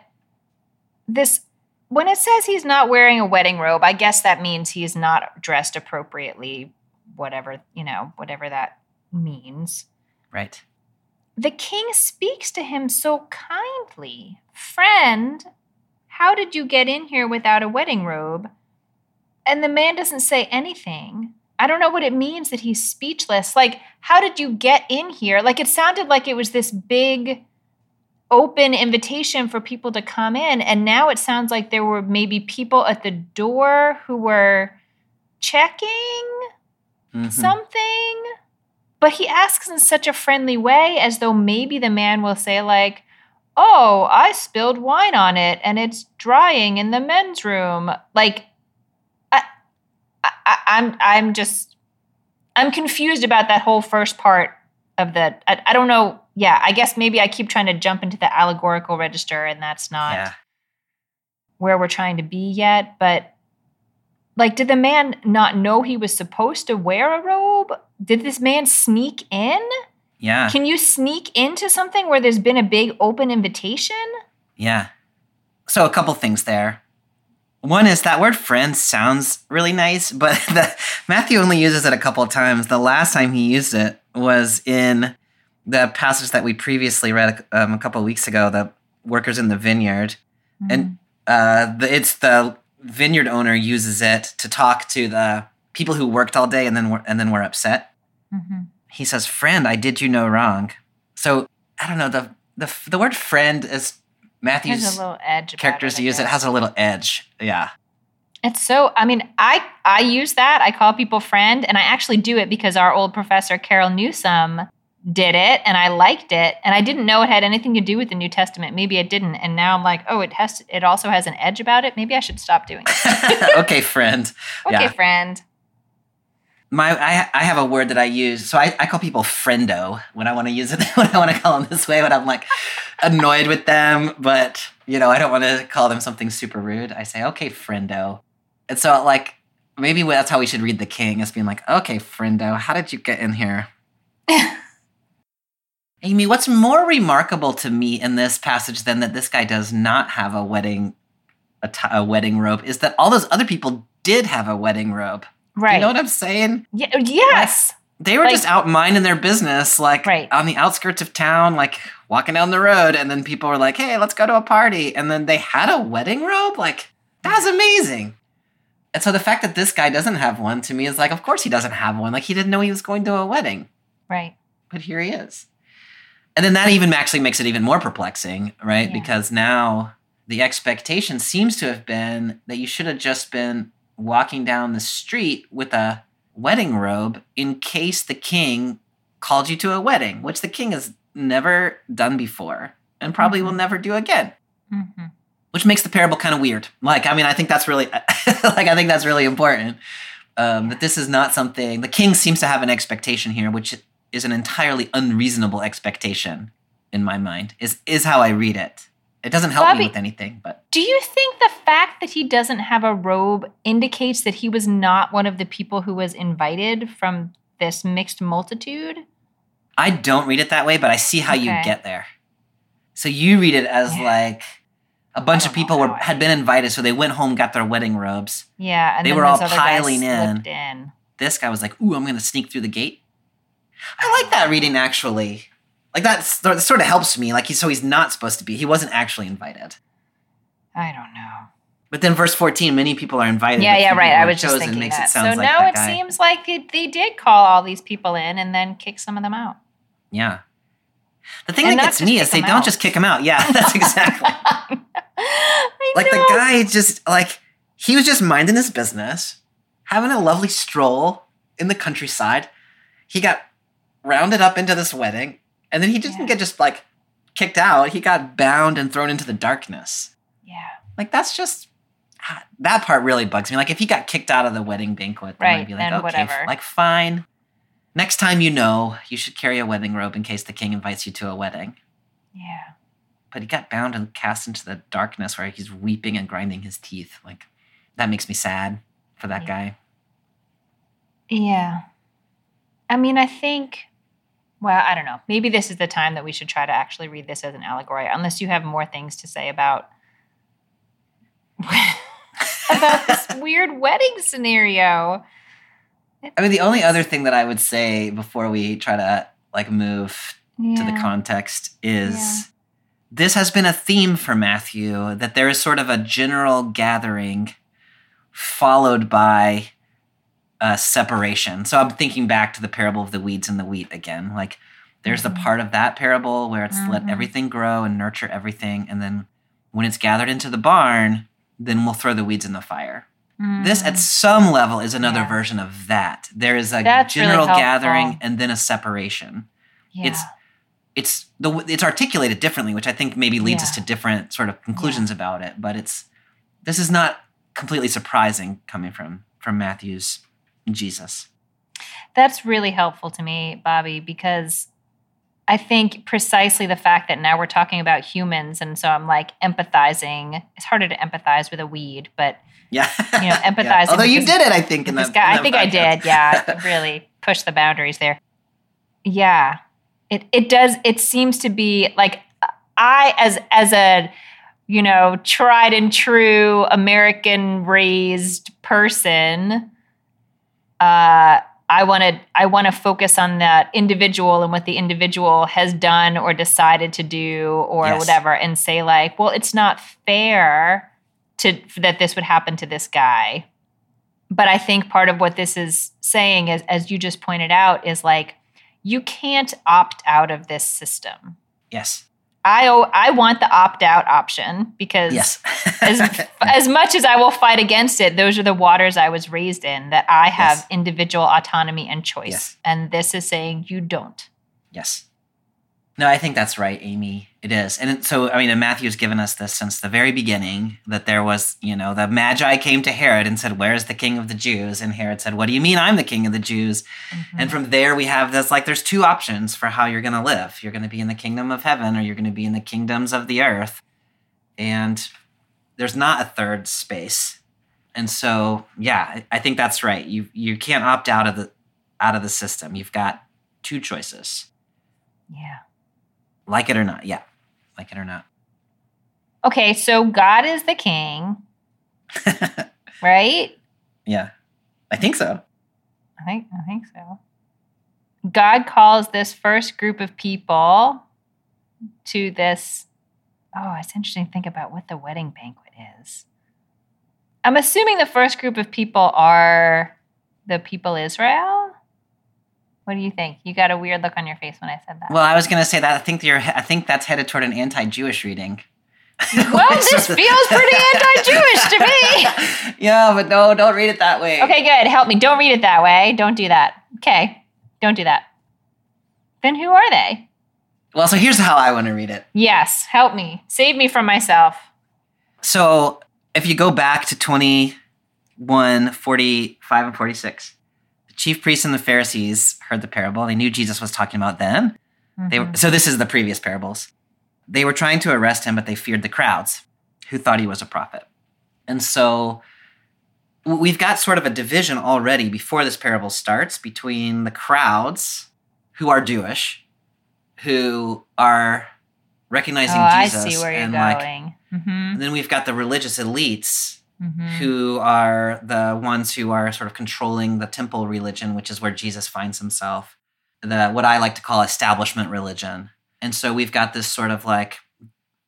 this when it says he's not wearing a wedding robe, I guess that means he's not dressed appropriately, whatever, you know, whatever that means. Right. The king speaks to him so kindly. Friend, how did you get in here without a wedding robe? And the man doesn't say anything. I don't know what it means that he's speechless. Like, how did you get in here? Like, it sounded like it was this big open invitation for people to come in. And now it sounds like there were maybe people at the door who were checking Mhm. something. But he asks in such a friendly way as though maybe the man will say, like, Oh, I spilled wine on it and it's drying in the men's room. Like, I, I, I'm, I'm just, I'm confused about that whole first part of the. I, I don't know. Yeah, I guess maybe I keep trying to jump into the allegorical register, and that's not Yeah. where we're trying to be yet. But like, did the man not know he was supposed to wear a robe? Did this man sneak in? Yeah. Can you sneak into something where there's been a big open invitation? Yeah. So a couple things there. One is that word friend sounds really nice, but the, Matthew only uses it a couple of times. The last time he used it was in the passage that we previously read um, a couple of weeks ago, the workers in the vineyard. And uh, the, it's the vineyard owner uses it to talk to the people who worked all day and then were, and then were upset. Mhm. He says, "Friend, I did you no wrong." So I don't know the the the word friend is Matthew's little edge. Characters it, use it has a little edge. Yeah. It's so. I mean, I I use that. I call people friend, and I actually do it because our old professor Carol Newsom did it, and I liked it, and I didn't know it had anything to do with the New Testament. Maybe it didn't, and now I'm like, oh, it has. To, it also has an edge about it. Maybe I should stop doing it. okay, friend. Okay, Yeah. friend. My I I have a word that I use. So I, I call people friendo when I want to use it when I want to call them this way when I'm like annoyed with them, but you know, I don't want to call them something super rude. I say, "Okay, friendo." And so like maybe that's how we should read the king as being like, "Okay, friendo, how did you get in here?" Amy, what's more remarkable to me in this passage than that this guy does not have a wedding a, t- a wedding robe is that all those other people did have a wedding robe. Right. You know what I'm saying? Ye- uh, yes. They were Like- just out minding their business, like Right. on the outskirts of town, like walking down the road, and then people were like, "Hey, let's go to a party," and then they had a wedding robe. Like that's amazing. And so the fact that this guy doesn't have one to me is like, of course he doesn't have one. Like he didn't know he was going to a wedding, Right. but here he is. And then that even actually makes it even more perplexing, right? Yeah. Because now the expectation seems to have been that you should have just been walking down the street with a wedding robe in case the king called you to a wedding, which the king has never done before. and probably Mm-hmm. will never do again. Mhm. Which makes the parable kind of weird. Like, I mean, I think that's really, like, I think that's really important. Um, that this is not something the king seems to have an expectation here, which is an entirely unreasonable expectation in my mind. Is is how I read it. It doesn't help Bobby- me with anything, but Do you think the fact that he doesn't have a robe indicates that he was not one of the people who was invited from this mixed multitude? I don't read it that way. But I see how you get there. So you read it as Yeah. like a bunch of people were had been invited, so they went home, got their wedding robes. Yeah, and They then were all other piling in. in. This guy was like, "Ooh, I'm going to sneak through the gate." I like that reading actually. Like that sort of helps me. Like he's so he's not supposed to be. He wasn't actually invited. I don't know. But then verse 14, many people are invited. Yeah, yeah, right. I was just chosen, thinking makes that. It so like now that it seems like it, they did call all these people in and then kick some of them out. Yeah. The thing And that gets me is they them don't out. just kick him out. Yeah, that's exactly. I like the guy just like he was just minding his business, having a lovely stroll in the countryside. He got rounded up into this wedding, and then he didn't Yeah. get just like kicked out. He got bound and thrown into the darkness. Yeah, Like that's just ah, that part really bugs me. Like if he got kicked out of the wedding banquet, then I'd Right, be like, okay, whatever. like fine. Next time you know, you should carry a wedding robe in case the king invites you to a wedding. yeah. But he got bound and cast into the darkness where he's weeping and grinding his teeth. Like that makes me sad for that Yeah. guy. Yeah. I mean, I think, well, I don't know. Maybe this is the time that we should try to actually read this as an allegory, unless you have more things to say about. about this weird wedding scenario. I mean, the only other thing that I would say before we try to like move to the context is Yeah. this has been a theme for Matthew that there is sort of a general gathering followed by a separation. So I'm thinking back to the parable of the weeds and the wheat again. Like there's Mhm. the part of that parable where it's let Mhm. everything grow and nurture everything and then when it's gathered into the barn, then we'll throw the weeds in the fire. This, at Mm. some level, is another Yeah. version of that. There is a That's general helpful. gathering and then a separation. yeah. It's it's the it's articulated differently, which I think maybe leads us to different sort of conclusions about it. But it's this is not completely surprising coming from from Matthew's Jesus. That's really helpful to me, Bobby, because I think precisely the fact that now we're talking about humans, and so I'm like empathizing. It's harder to empathize with a weed, but Yeah, You know, empathizing Although you with did it, I think in this that. guy, in I think I did. Yeah, really push the boundaries there. Yeah, it it does. It seems to be like I as as a you know tried and true American raised person. Uh, I want to I want to focus on that individual and what the individual has done or decided to do or Yes. whatever, and say like, well, it's not fair to that this would happen to this guy. But I think part of what this is saying is, as you just pointed out, is like you can't opt out of this system. Yes. I I want the opt out option because Yes. as as much as I will fight against it, those are the waters I was raised in that I have Yes. individual autonomy and choice. Yes. And this is saying you don't. Yes. No, I think that's right, Amy. It is. And so, I mean, and Matthew's given us this since the very beginning that there was, you know, the Magi came to Herod and said, Where's the king of the Jews? And Herod said, What do you mean I'm the king of the Jews? Mm-hmm. And from there, we have this like, there's two options for how you're going to live. You're going to be in the kingdom of heaven or you're going to be in the kingdoms of the earth. And there's not a third space. And so, yeah, I- I think that's right. You you can't opt out of the out of the system. You've got two choices. yeah. Like it or not. Yeah. Like it or not. Okay, so God is the king, right? yeah. I think so. I think I think so. God calls this first group of people to this. Oh, it's interesting to think about what the wedding banquet is. I'm assuming the first group of people are the people Israel. What do you think? You got a weird look on your face when I said that. Well, I was going to say that I think you're I think that's headed toward an anti-Jewish reading. Well, this feels pretty anti-Jewish to me. yeah, but no, don't read it that way. Okay, good. Help me. Don't read it that way. Don't do that. Okay. Don't do that. Then who are they? Well, so here's how I want to read it. Yes, help me. Save me from myself. So if you go back to 21, 45, and 46, the chief priests and the Pharisees heard the parable. They knew Jesus was talking about them. They were, Mhm. so this is the previous parables. They were trying to arrest him, but they feared the crowds who thought he was a prophet. And so we've got sort of a division already before this parable starts between the crowds who are Jewish, who are recognizing oh, I Jesus see where you're and like mm-hmm. and then we've got the religious elites Mm-hmm. who are the ones who are sort of controlling the temple religion, which is where Jesus finds himself. The what I like to call establishment religion. And so we've got this sort of like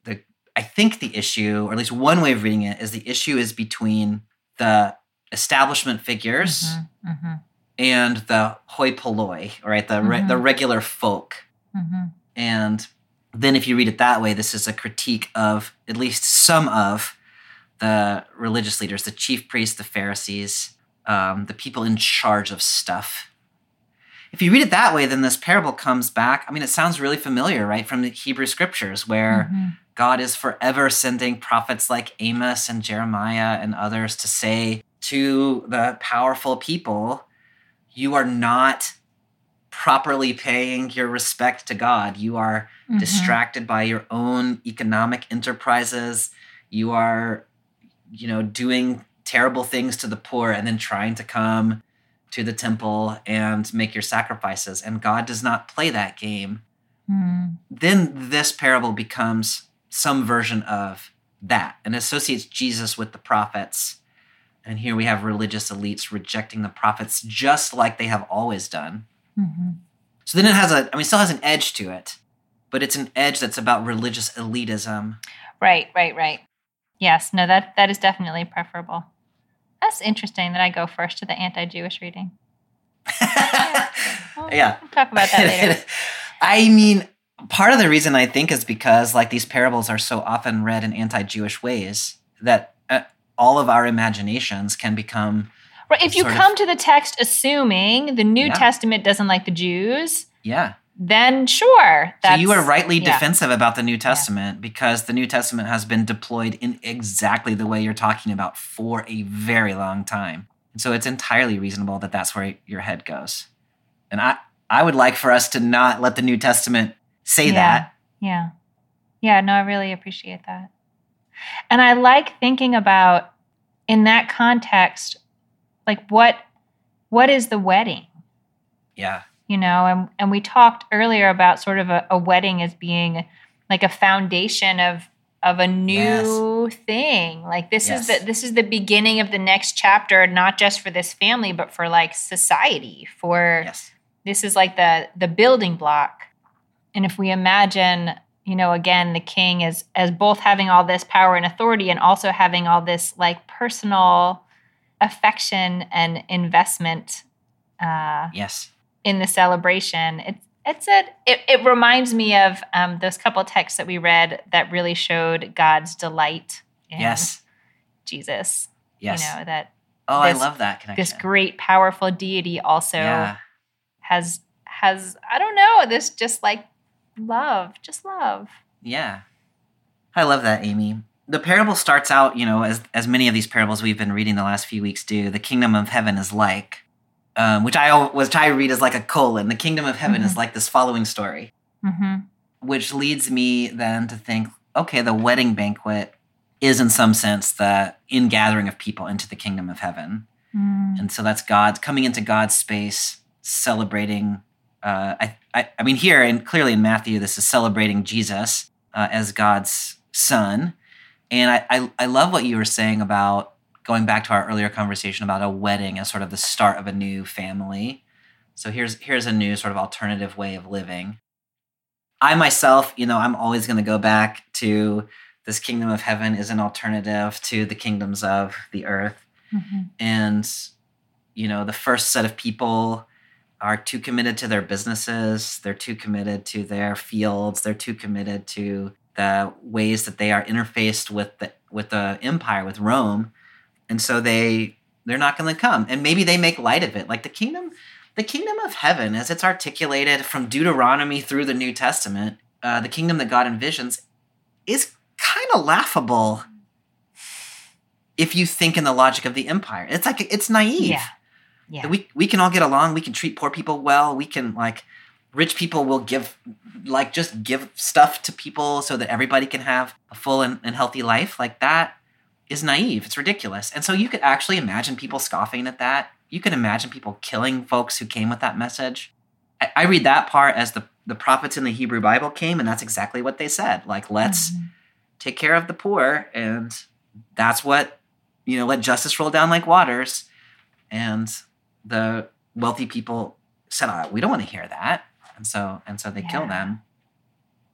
the I think the issue, or at least one way of reading it, is the issue is between the establishment figures Mm-hmm. Mm-hmm. and the hoi polloi, right? The re- the regular folk. Mm-hmm. And then, if you read it that way, this is a critique of at least some of the religious leaders, the chief priests, the Pharisees, um, the people in charge of stuff. If you read it that way, then this parable comes back. I mean, it sounds really familiar, right, from the Hebrew scriptures, where Mm-hmm. God is forever sending prophets like Amos and Jeremiah and others to say to the powerful people, You are not properly paying your respect to God. You are Mm-hmm. distracted by your own economic enterprises. You are, you know, doing terrible things to the poor and then trying to come to the temple and make your sacrifices. And God does not play that game Mm-hmm. then this parable becomes some version of that and associates Jesus with the prophets. And here we have religious elites rejecting the prophets just like they have always done. Mm-hmm. So then it has a, I mean, it still has an edge to it, but it's an edge that's about religious elitism. Right, right, right. Yes, no, that that is definitely preferable. That's interesting that I go first to the anti-Jewish reading. Well, yeah. we'll talk about that later. I mean, part of the reason I think is because like these parables are so often read in anti-Jewish ways that uh, all of our imaginations can become Right, if you sort of- come to the text assuming the New Yeah. Testament doesn't like the Jews, yeah. Then sure. So you are rightly yeah. defensive about the New Testament because the New Testament has been deployed in exactly the way you're talking about for a very long time. And so it's entirely reasonable that that's where your head goes. And I I would like for us to not let the New Testament say Yeah. that. Yeah. Yeah, no, I really appreciate that. And I like thinking about in that context, like what what is the wedding? Yeah. You know, and and we talked earlier about sort of a, a wedding as being like a foundation of of a new thing. Like this is the this is the beginning of the next chapter, not just for this family, but for like society, for Yes. this is like the the building block and if we imagine you know again the king as as both having all this power and authority and also having all this like personal affection and investment uh, Yes. In the celebration it's it's a it, it reminds me of um, those couple texts that we read that really showed god's delight in Yes. jesus Yes. you know that oh, I love that connection. this great powerful deity also yeah. has has I don't know this just like love, just love. Yeah. I love that, Amy. The parable starts out, you know, as as many of these parables we've been reading the last few weeks do. The kingdom of heaven is like, um, which I was trying to read as like a colon. The kingdom of heaven is like this following story, Mm-hmm. which leads me then to think, okay, the wedding banquet is in some sense the ingathering of people into the kingdom of heaven, Mm. and so that's God coming into God's space, celebrating. Uh, I, I, I mean, here and clearly in Matthew, this is celebrating Jesus uh, as God's son. And I, I, I love what you were saying about going back to our earlier conversation about a wedding as sort of the start of a new family. So here's here's a new sort of alternative way of living. I myself, you know, I'm always going to go back to this kingdom of heaven is an alternative to the kingdoms of the earth Mhm. and you know the first set of people are too committed to their businesses they're too committed to their fields they're too committed to the ways that they are interfaced with the with the empire with rome and so they they're not going to come and maybe they make light of it like the kingdom the kingdom of heaven as it's articulated from deuteronomy through the new testament uh, the kingdom that God envisions is kind of laughable if you think in the logic of the empire. It's like it's naive. Yeah. Yeah. We we can all get along. We can treat poor people well. We can like rich people will give like just give stuff to people so that everybody can have a full and, and healthy life. Like that is naive. It's ridiculous. And so you could actually imagine people scoffing at that. You could imagine people killing folks who came with that message. I, I read that part as the the prophets in the Hebrew Bible came, and that's exactly what they said. Like, let's Mhm. take care of the poor, and that's what you know. Let justice roll down like waters, and the wealthy people said, "Uh, "We don't want to hear that," and so and so they kill them.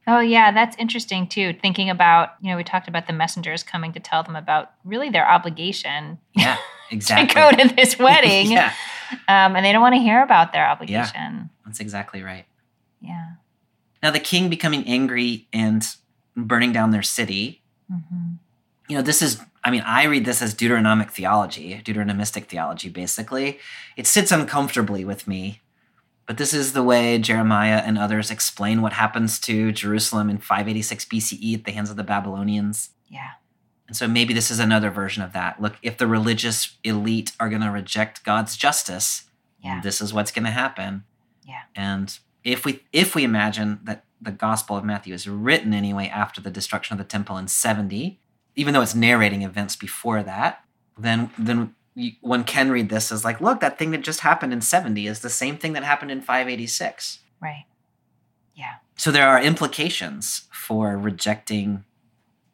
Oh, yeah, that's interesting too. Thinking about, you know, we talked about the messengers coming to tell them about really their obligation Yeah, exactly. to go to this wedding. yeah, um, and they don't want to hear about their obligation. Yeah, that's exactly right. Yeah. Now the king becoming angry and burning down their city. hmm You know, this is. I mean, I read this as Deuteronomic theology, Deuteronomistic theology. Basically, it sits uncomfortably with me But this is the way Jeremiah and others explain what happens to Jerusalem in 586 BCE at the hands of the Babylonians. Yeah. And so maybe this is another version of that. Look, if the religious elite are going to reject God's justice, Yeah. this is what's going to happen. Yeah. And if we if we imagine that the Gospel of Matthew is written anyway after the destruction of the temple in 70, even though it's narrating events before that, then then you, one can read this as like, look, that thing that just happened in 70 is the same thing that happened in 586. Right. Yeah. So there are implications for rejecting,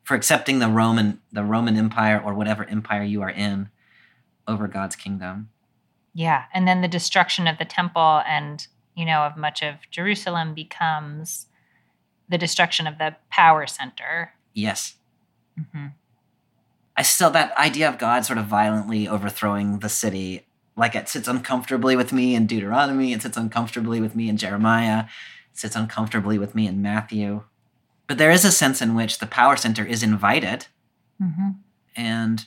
for accepting the Roman the Roman Empire or whatever empire you are in over God's kingdom. Yeah. And then the destruction of the temple and, you know, of much of Jerusalem becomes the destruction of the power center. Yes, hmm I still that idea of God sort of violently overthrowing the city, like it sits uncomfortably with me in Deuteronomy. It sits uncomfortably with me in Jeremiah. It sits uncomfortably with me in Matthew. But there is a sense in which the power center is invited hmm and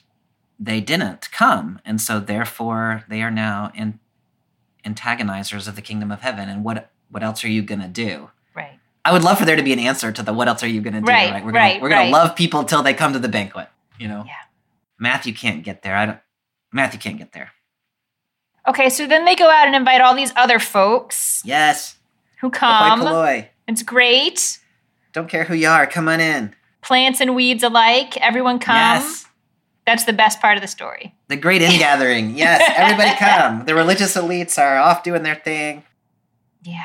they didn't come and so therefore they are now in, antagonizers of the kingdom of heaven and what what else are you going to do Right. i would love for there to be an answer to the what else are you going to do Right, we're right, gonna, we're going right. to love people till they come to the banquet you know Yeah. matthew can't get there i don't matthew can't get there Okay. So then they go out and invite all these other folks yes who come. polloi. It's great. don't care who you are come on in Plants and weeds alike. Everyone come. yes That's the best part of the story. the great ingathering yes everybody come the religious elites are off doing their thing Yeah.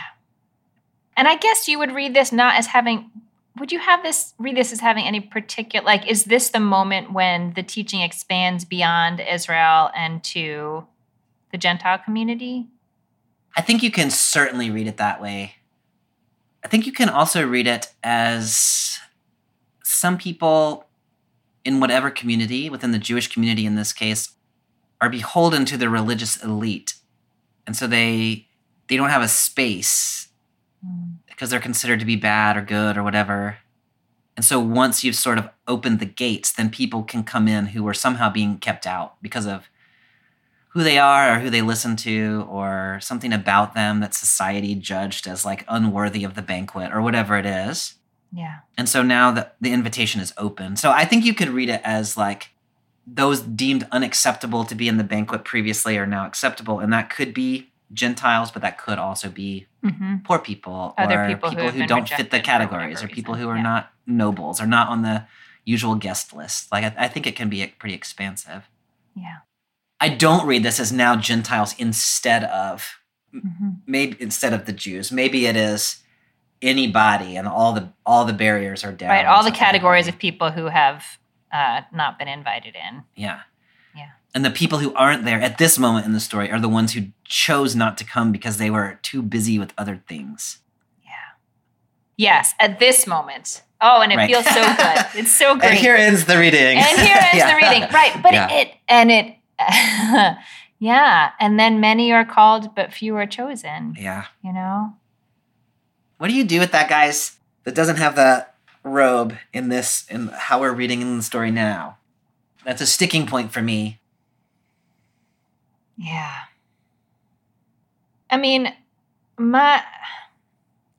And I guess you would read this not as having would you have this read this as having any particular like is this the moment when the teaching expands beyond Israel and to the Gentile community? I think you can certainly read it that way. I think you can also read it as some people in whatever community, within the Jewish community in this case, are beholden to the religious elite. And so they they don't have a space because they're considered to be bad or good or whatever. And so once you've sort of opened the gates, then people can come in who are somehow being kept out because of who they are or who they listen to or something about them that society judged as like unworthy of the banquet or whatever it is. Yeah. And so now the, the invitation is open. So I think you could read it as like those deemed unacceptable to be in the banquet previously are now acceptable. And that could be Gentiles, but that could also be hmm poor people Other or people who have been don't fit the categories or people who are Yeah. not nobles or not on the usual guest list. Like I, I think it can be pretty expansive. Yeah. I don't read this as now Gentiles instead of hmm maybe instead of the Jews. Maybe it is anybody and all the all the barriers are down. Right. All the categories of people who have uh, not been invited in. yeah. And the people who aren't there at this moment in the story are the ones who chose not to come because they were too busy with other things. Yeah. Yes. At this moment. Oh, and it Right. feels so good. It's so great. And here ends the reading. and here ends Yeah. the reading right but Yeah. it and it yeah and then many are called but few are chosen Yeah. you know What do you do with that, guys? That doesn't have the robe in this in how we're reading in the story now. That's a sticking point for me. Yeah i mean my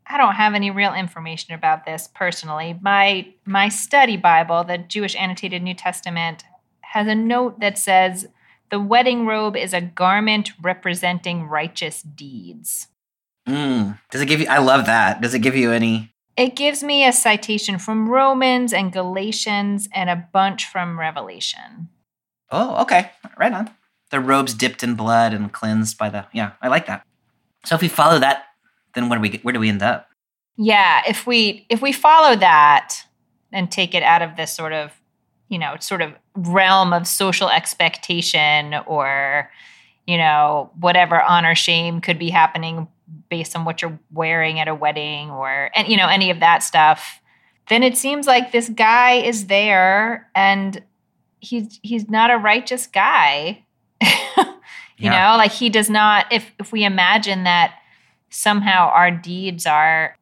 I don't have any real information about this personally. My my study Bible, the Jewish annotated New Testament, has a note that says the wedding robe is a garment representing righteous deeds. Mm. Does it give you? I love that. Does it give you any? It gives me a citation from Romans and Galatians and a bunch from Revelation. Oh, okay. Right on. The robes dipped in blood and cleansed by the. Yeah, I like that. So if we follow that, then where do we where do we end up? Yeah, if we if we follow that and take it out of this sort of, you know, sort of realm of social expectation or you know, whatever honor shame could be happening based on what you're wearing at a wedding or and you know any of that stuff then it seems like this guy is there and he's he's not a righteous guy you Yeah. know like he does not if if we imagine that somehow our deeds are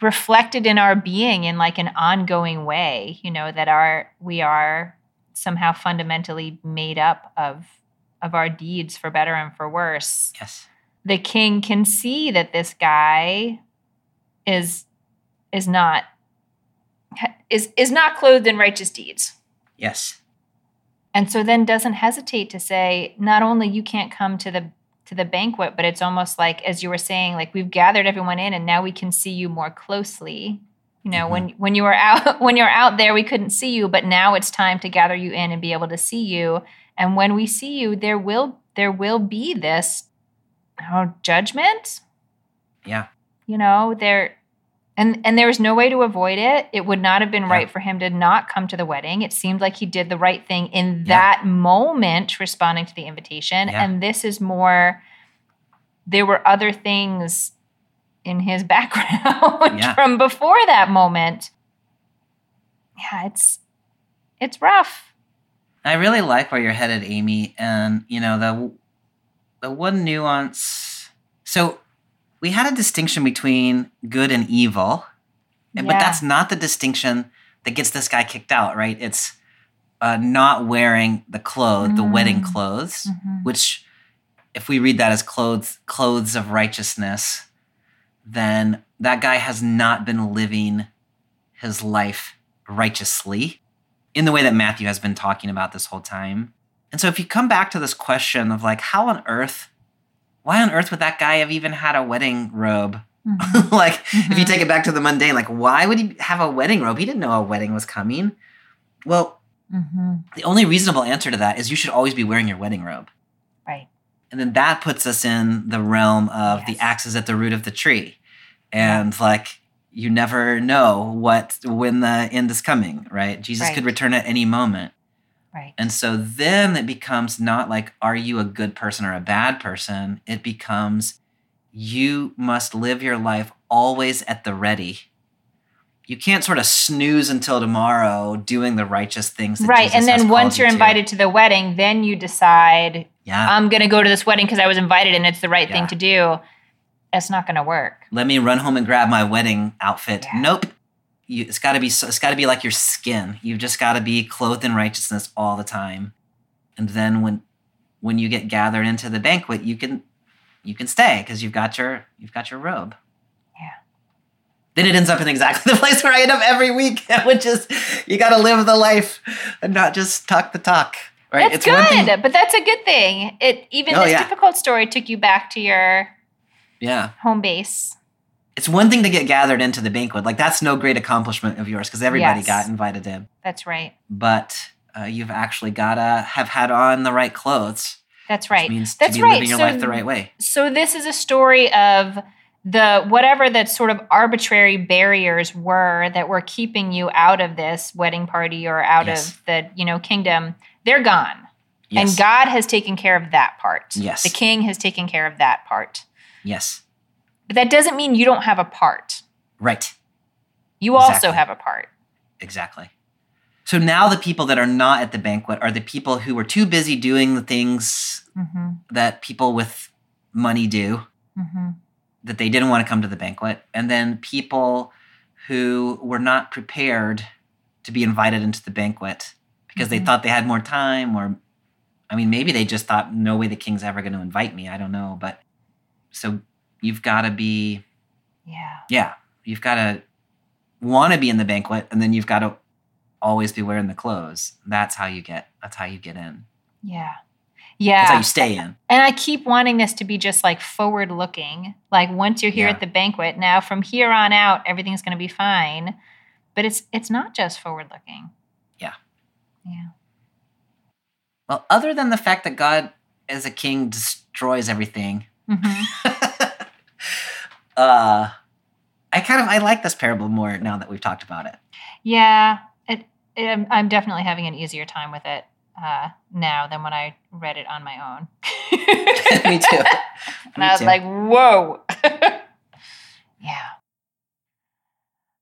reflected in our being in like an ongoing way you know that our we are somehow fundamentally made up of of our deeds for better and for worse Yes. the king can see that this guy is is not is is not clothed in righteous deeds Yes. And so then doesn't hesitate to say not only you can't come to the to the banquet but it's almost like as you were saying like we've gathered everyone in and now we can see you more closely. You know when mm-hmm. when you were out when you're out there we couldn't see you but now it's time to gather you in and be able to see you. And when we see you there will there will be this oh, judgment? Yeah. you know there and and there was no way to avoid it it would not have been Yeah. right for him to not come to the wedding it seemed like he did the right thing in Yeah. that moment responding to the invitation Yeah. and this is more there were other things in his background from before that moment yeah it's it's rough I really like where you're headed, Amy. And you know the the one nuance. So we had a distinction between good and evil, and- but that's not the distinction that gets this guy kicked out, right? It's uh, not wearing the clothes, the wedding Mm. clothes, Mhm. which, if we read that as clothes, clothes of righteousness, then that guy has not been living his life righteously in the way that Matthew has been talking about this whole time. And so if you come back to this question of like, how on earth, why on earth would that guy have even had a wedding robe? Mhm. like, if you Mhm. take it back to the mundane, like, why would he have a wedding robe? He didn't know a wedding was coming. Well, Mhm. the only reasonable answer to that is you should always be wearing your wedding robe. right And then that puts us in the realm of the Yes. axe is at the root of the tree. And like you never know what when the end is coming, right? Jesus could return at any moment. Right And so then it becomes not like are you a good person or a bad person? It becomes you must live your life always at the ready. You can't sort of snooze until tomorrow doing the righteous things. That right Jesus and then once you you're to. invited to the wedding then you decide yeah, I'm going to go to this wedding because I was invited and it's the right Yeah. thing to do. It's not going to work. let me run home and grab my wedding outfit. Yeah. Nope. You, it's got to be. so- It's got to be like your skin. You've just got to be clothed in righteousness all the time. And then when when you get gathered into the banquet, you can you can stay because you've got your you've got your robe. Yeah. Then it ends up in exactly the place where I end up every week, which is you got to live the life and not just talk the talk. Right? That's thing- good, but that's a good thing. It even Oh, this yeah. difficult story took you back to your yeah. home base. It's one thing to get gathered into the banquet. Like that's no great accomplishment of yours because everybody Yes. got invited in. That's right. but uh, you've actually gotta have had on the right clothes. That's right. means That's to be right. living your So- life the right way. So this is a story of the whatever that sort of arbitrary barriers were that were keeping you out of this wedding party or out Yes. of the, you know, kingdom. They're gone. Yes. And God has taken care of that part. Yes. The king has taken care of that part. yes. But that doesn't mean you don't have a part. Right. You also have a part. Exactly. So now the people that are not at the banquet are the people who were too busy doing the things Mm-hmm. that people with money do Mm-hmm. that they didn't want to come to the banquet, and then people who were not prepared to be invited into the banquet because they Mhm. thought they had more time, or I mean, maybe they just thought, no way the king's ever going to invite me. I don't know. But so you've got to be Yeah. Yeah, you've got to want to be in the banquet, and then you've got to always be wearing the clothes. That's how you get. That's how you get in. Yeah. Yeah. That's how you stay in. And I keep wanting this to be just like forward looking. Like once you're here Yeah. at the banquet, now from here on out, everything's going to be fine. But it's it's not just forward looking. Yeah. Yeah. Well, other than the fact that God, as a king, destroys everything, hmm uh, I kind of I like this parable more now that we've talked about it. Yeah. It, it, I'm- definitely having an easier time with it uh, now than when I read it on my own. Me too. and Me I was too. like, whoa. yeah.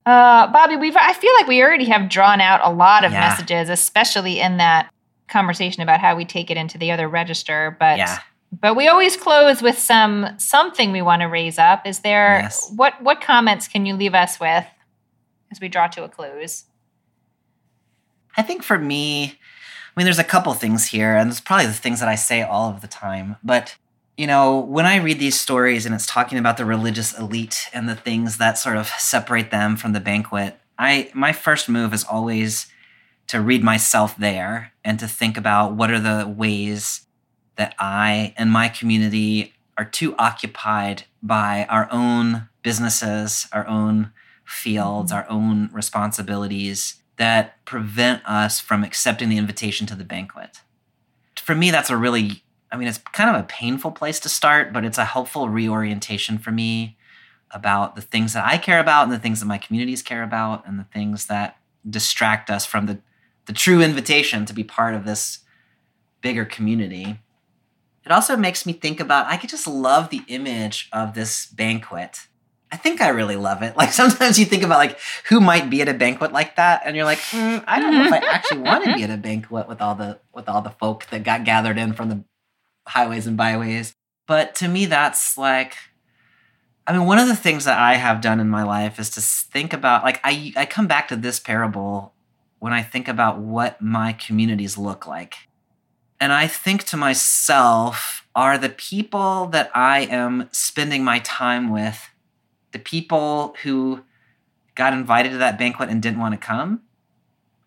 Uh, Bobby, we've I feel like we already have drawn out a lot of Yeah. messages, especially in that conversation about how we take it into the other register. But Yeah. But we always close with some something we want to raise up. Is there Yes. what what comments can you leave us with as we draw to a close? I think for me, I mean, there's a couple things here, and it's probably the things that I say all of the time. But, you know, when I read these stories and it's talking about the religious elite and the things that sort of separate them from the banquet, I my first move is always to read myself there and to think about what are the ways that I and my community are too occupied by our own businesses, our own fields, mm-hmm. our own responsibilities that prevent us from accepting the invitation to the banquet. For me, that's a really, I mean, it's kind of a painful place to start, but it's a helpful reorientation for me about the things that I care about and the things that my communities care about and the things that distract us from the, the true invitation to be part of this bigger community. It also makes me think about, I could just love the image of this banquet. I think I really love it. Like sometimes you think about like who might be at a banquet like that, and you're like, "Mm, I don't know if I actually want to be at a banquet with all the with all the folk that got gathered in from the highways and byways. But to me, that's like, I mean, one of the things that I have done in my life is to think about like I I come back to this parable when I think about what my communities look like. And I think to myself, are the people that I am spending my time with the people who got invited to that banquet and didn't want to come?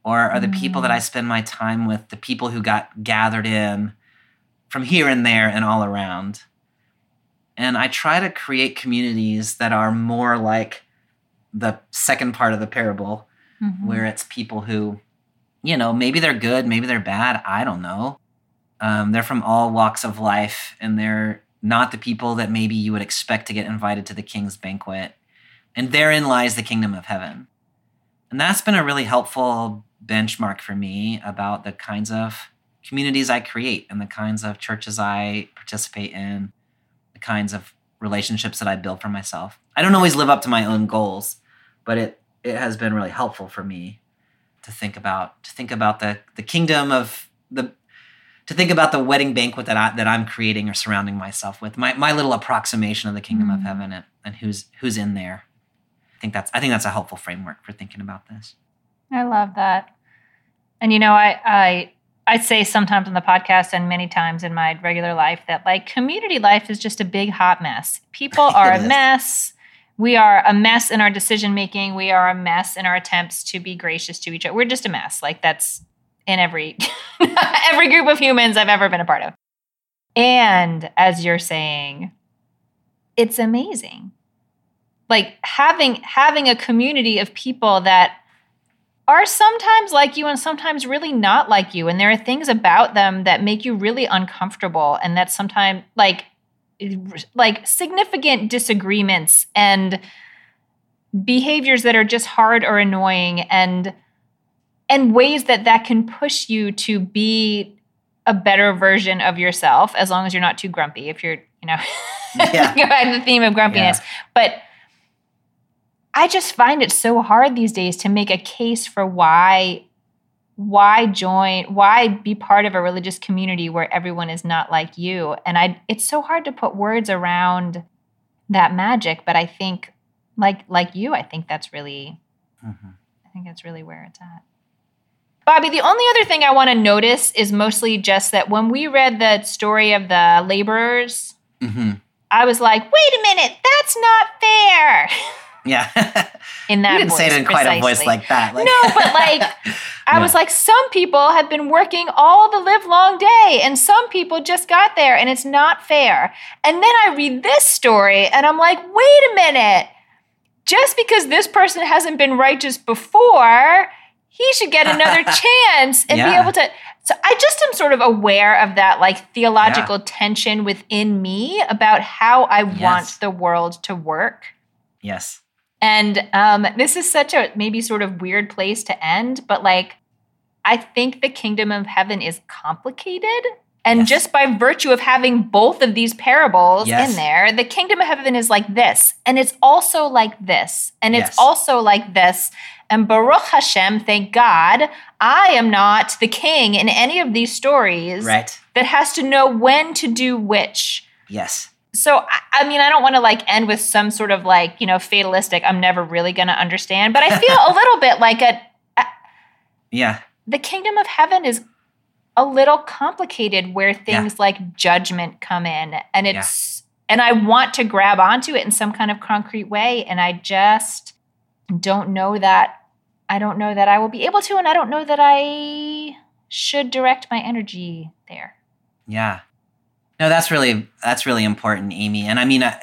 Or are the people that I spend my time with the people who got gathered in from here and there and all around? And I try to create communities that are more like the second part of the parable, Mhm. where it's people who, you know, maybe they're good, maybe they're bad, I don't know. Um, they're from all walks of life, and they're not the people that maybe you would expect to get invited to the king's banquet. And therein lies the kingdom of heaven. And that's been a really helpful benchmark for me about the kinds of communities I create and the kinds of churches I participate in, the kinds of relationships that I build for myself. I don't always live up to my own goals, but it it has been really helpful for me to think about to think about the the kingdom of the to think about the wedding banquet that I that I'm creating or surrounding myself with. My my little approximation of the kingdom of Mm. heaven and, and who's who's in there. I think that's I think that's a helpful framework for thinking about this. I love that. And you know, I I I say sometimes on the podcast and many times in my regular life that like community life is just a big hot mess. People are a mess. We are a mess in our decision making. We are a mess in our attempts to be gracious to each other. We're just a mess. Like that's in every every group of humans I've ever been a part of. And as you're saying, it's amazing. Like having having a community of people that are sometimes like you and sometimes really not like you and there are things about them that make you really uncomfortable and that sometimes like like significant disagreements and behaviors that are just hard or annoying and and ways that that can push you to be a better version of yourself as long as you're not too grumpy if you're you know Yeah. go back to the theme of grumpiness but I just find it so hard these days to make a case for why why join why be part of a religious community where everyone is not like you and I it's so hard to put words around that magic but I think like like you I think that's really Mhm. I think that's really where it's at. Bobby, the only other thing I want to notice is mostly just that when we read the story of the laborers Mhm. I was like, wait a minute, that's not fair. Yeah. In that you didn't say it voice, in quite a voice like that. Like, no, but like I Yeah. was like, some people have been working all the live long day, and some people just got there, and it's not fair. And then I read this story, and I'm like, wait a minute. Just because this person hasn't been righteous before, he should get another chance and be able to. So I just am sort of aware of that like theological tension within me about how I want the world to work. yes. And um, this is such a maybe sort of weird place to end, but like, I think the kingdom of heaven is complicated. And Yes. just by virtue of having both of these parables Yes. in there, the kingdom of heaven is like this, and it's also like this, and it's Yes. also like this. And Baruch Hashem, thank God, I am not the king in any of these stories Right. that has to know when to do which Yes. so I, I mean i don't want to like end with some sort of like you know fatalistic i'm never really going to understand but i feel a little bit like a, Yeah. the kingdom of heaven is a little complicated where things like judgment come in and it's and i want to grab onto it in some kind of concrete way and i just don't know that i don't know that i will be able to and i don't know that i should direct my energy there Yeah. No, that's really that's really important, Amy. And I mean, uh,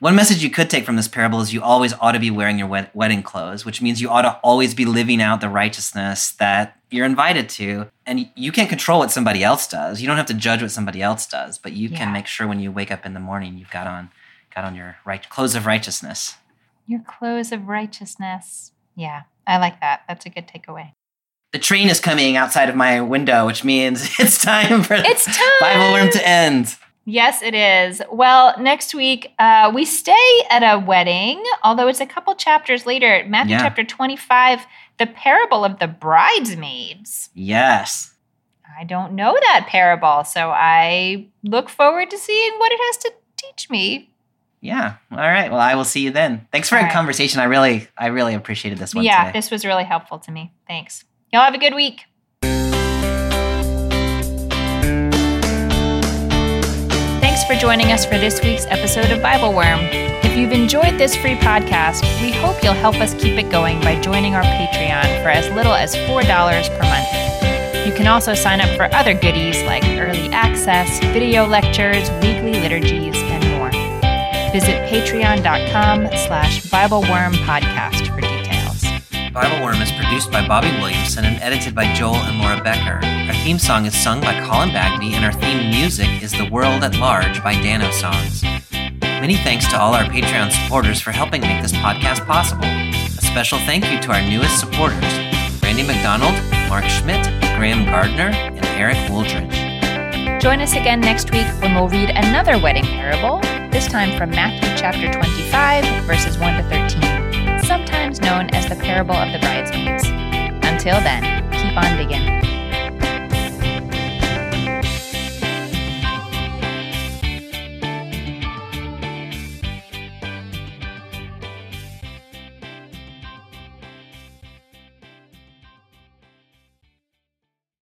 one message you could take from this parable is you always ought to be wearing your wed- wedding clothes, which means you ought to always be living out the righteousness that you're invited to. And you can't control what somebody else does. You don't have to judge what somebody else does, but you Yeah. can make sure when you wake up in the morning you've got on got on your right clothes of righteousness. Your clothes of righteousness. Yeah, I like that. That's a good takeaway. The train is coming outside of my window, which means it's time for It's the time. Bible worm to end. Yes, it is. Well, next week uh, we stay at a wedding, although it's a couple chapters later. Matthew Yeah. chapter 25, the parable of the bridesmaids. Yes. I don't know that parable, so I look forward to seeing what it has to teach me. Yeah. All right. Well, I will see you then. Thanks for All a right. conversation. I really, I really appreciated this one yeah, today. this was really helpful to me. Thanks. Y'all have a good week. Thanks for joining us for this week's episode of Bible Worm. If you've enjoyed this free podcast, we hope you'll help us keep it going by joining our Patreon for as little as $4 per month. You can also sign up for other goodies like early access, video lectures, weekly liturgies. Visit patreon.com slash BibleWorm podcast for details. Bible Worm is produced by Bobby Williamson and edited by Joel and Laura Becker. Our theme song is sung by Colin Bagby, and our theme music is The World at Large by Dano Songs. Many thanks to all our Patreon supporters for helping make this podcast possible. A special thank you to our newest supporters Randy McDonald, Mark Schmidt, Graham Gardner, and Eric Wooldridge. Join us again next week when we'll read another wedding parable, this time from Matthew chapter 25, verses 1 to 13, sometimes known as the parable of the bridesmaids. Until then, keep on digging.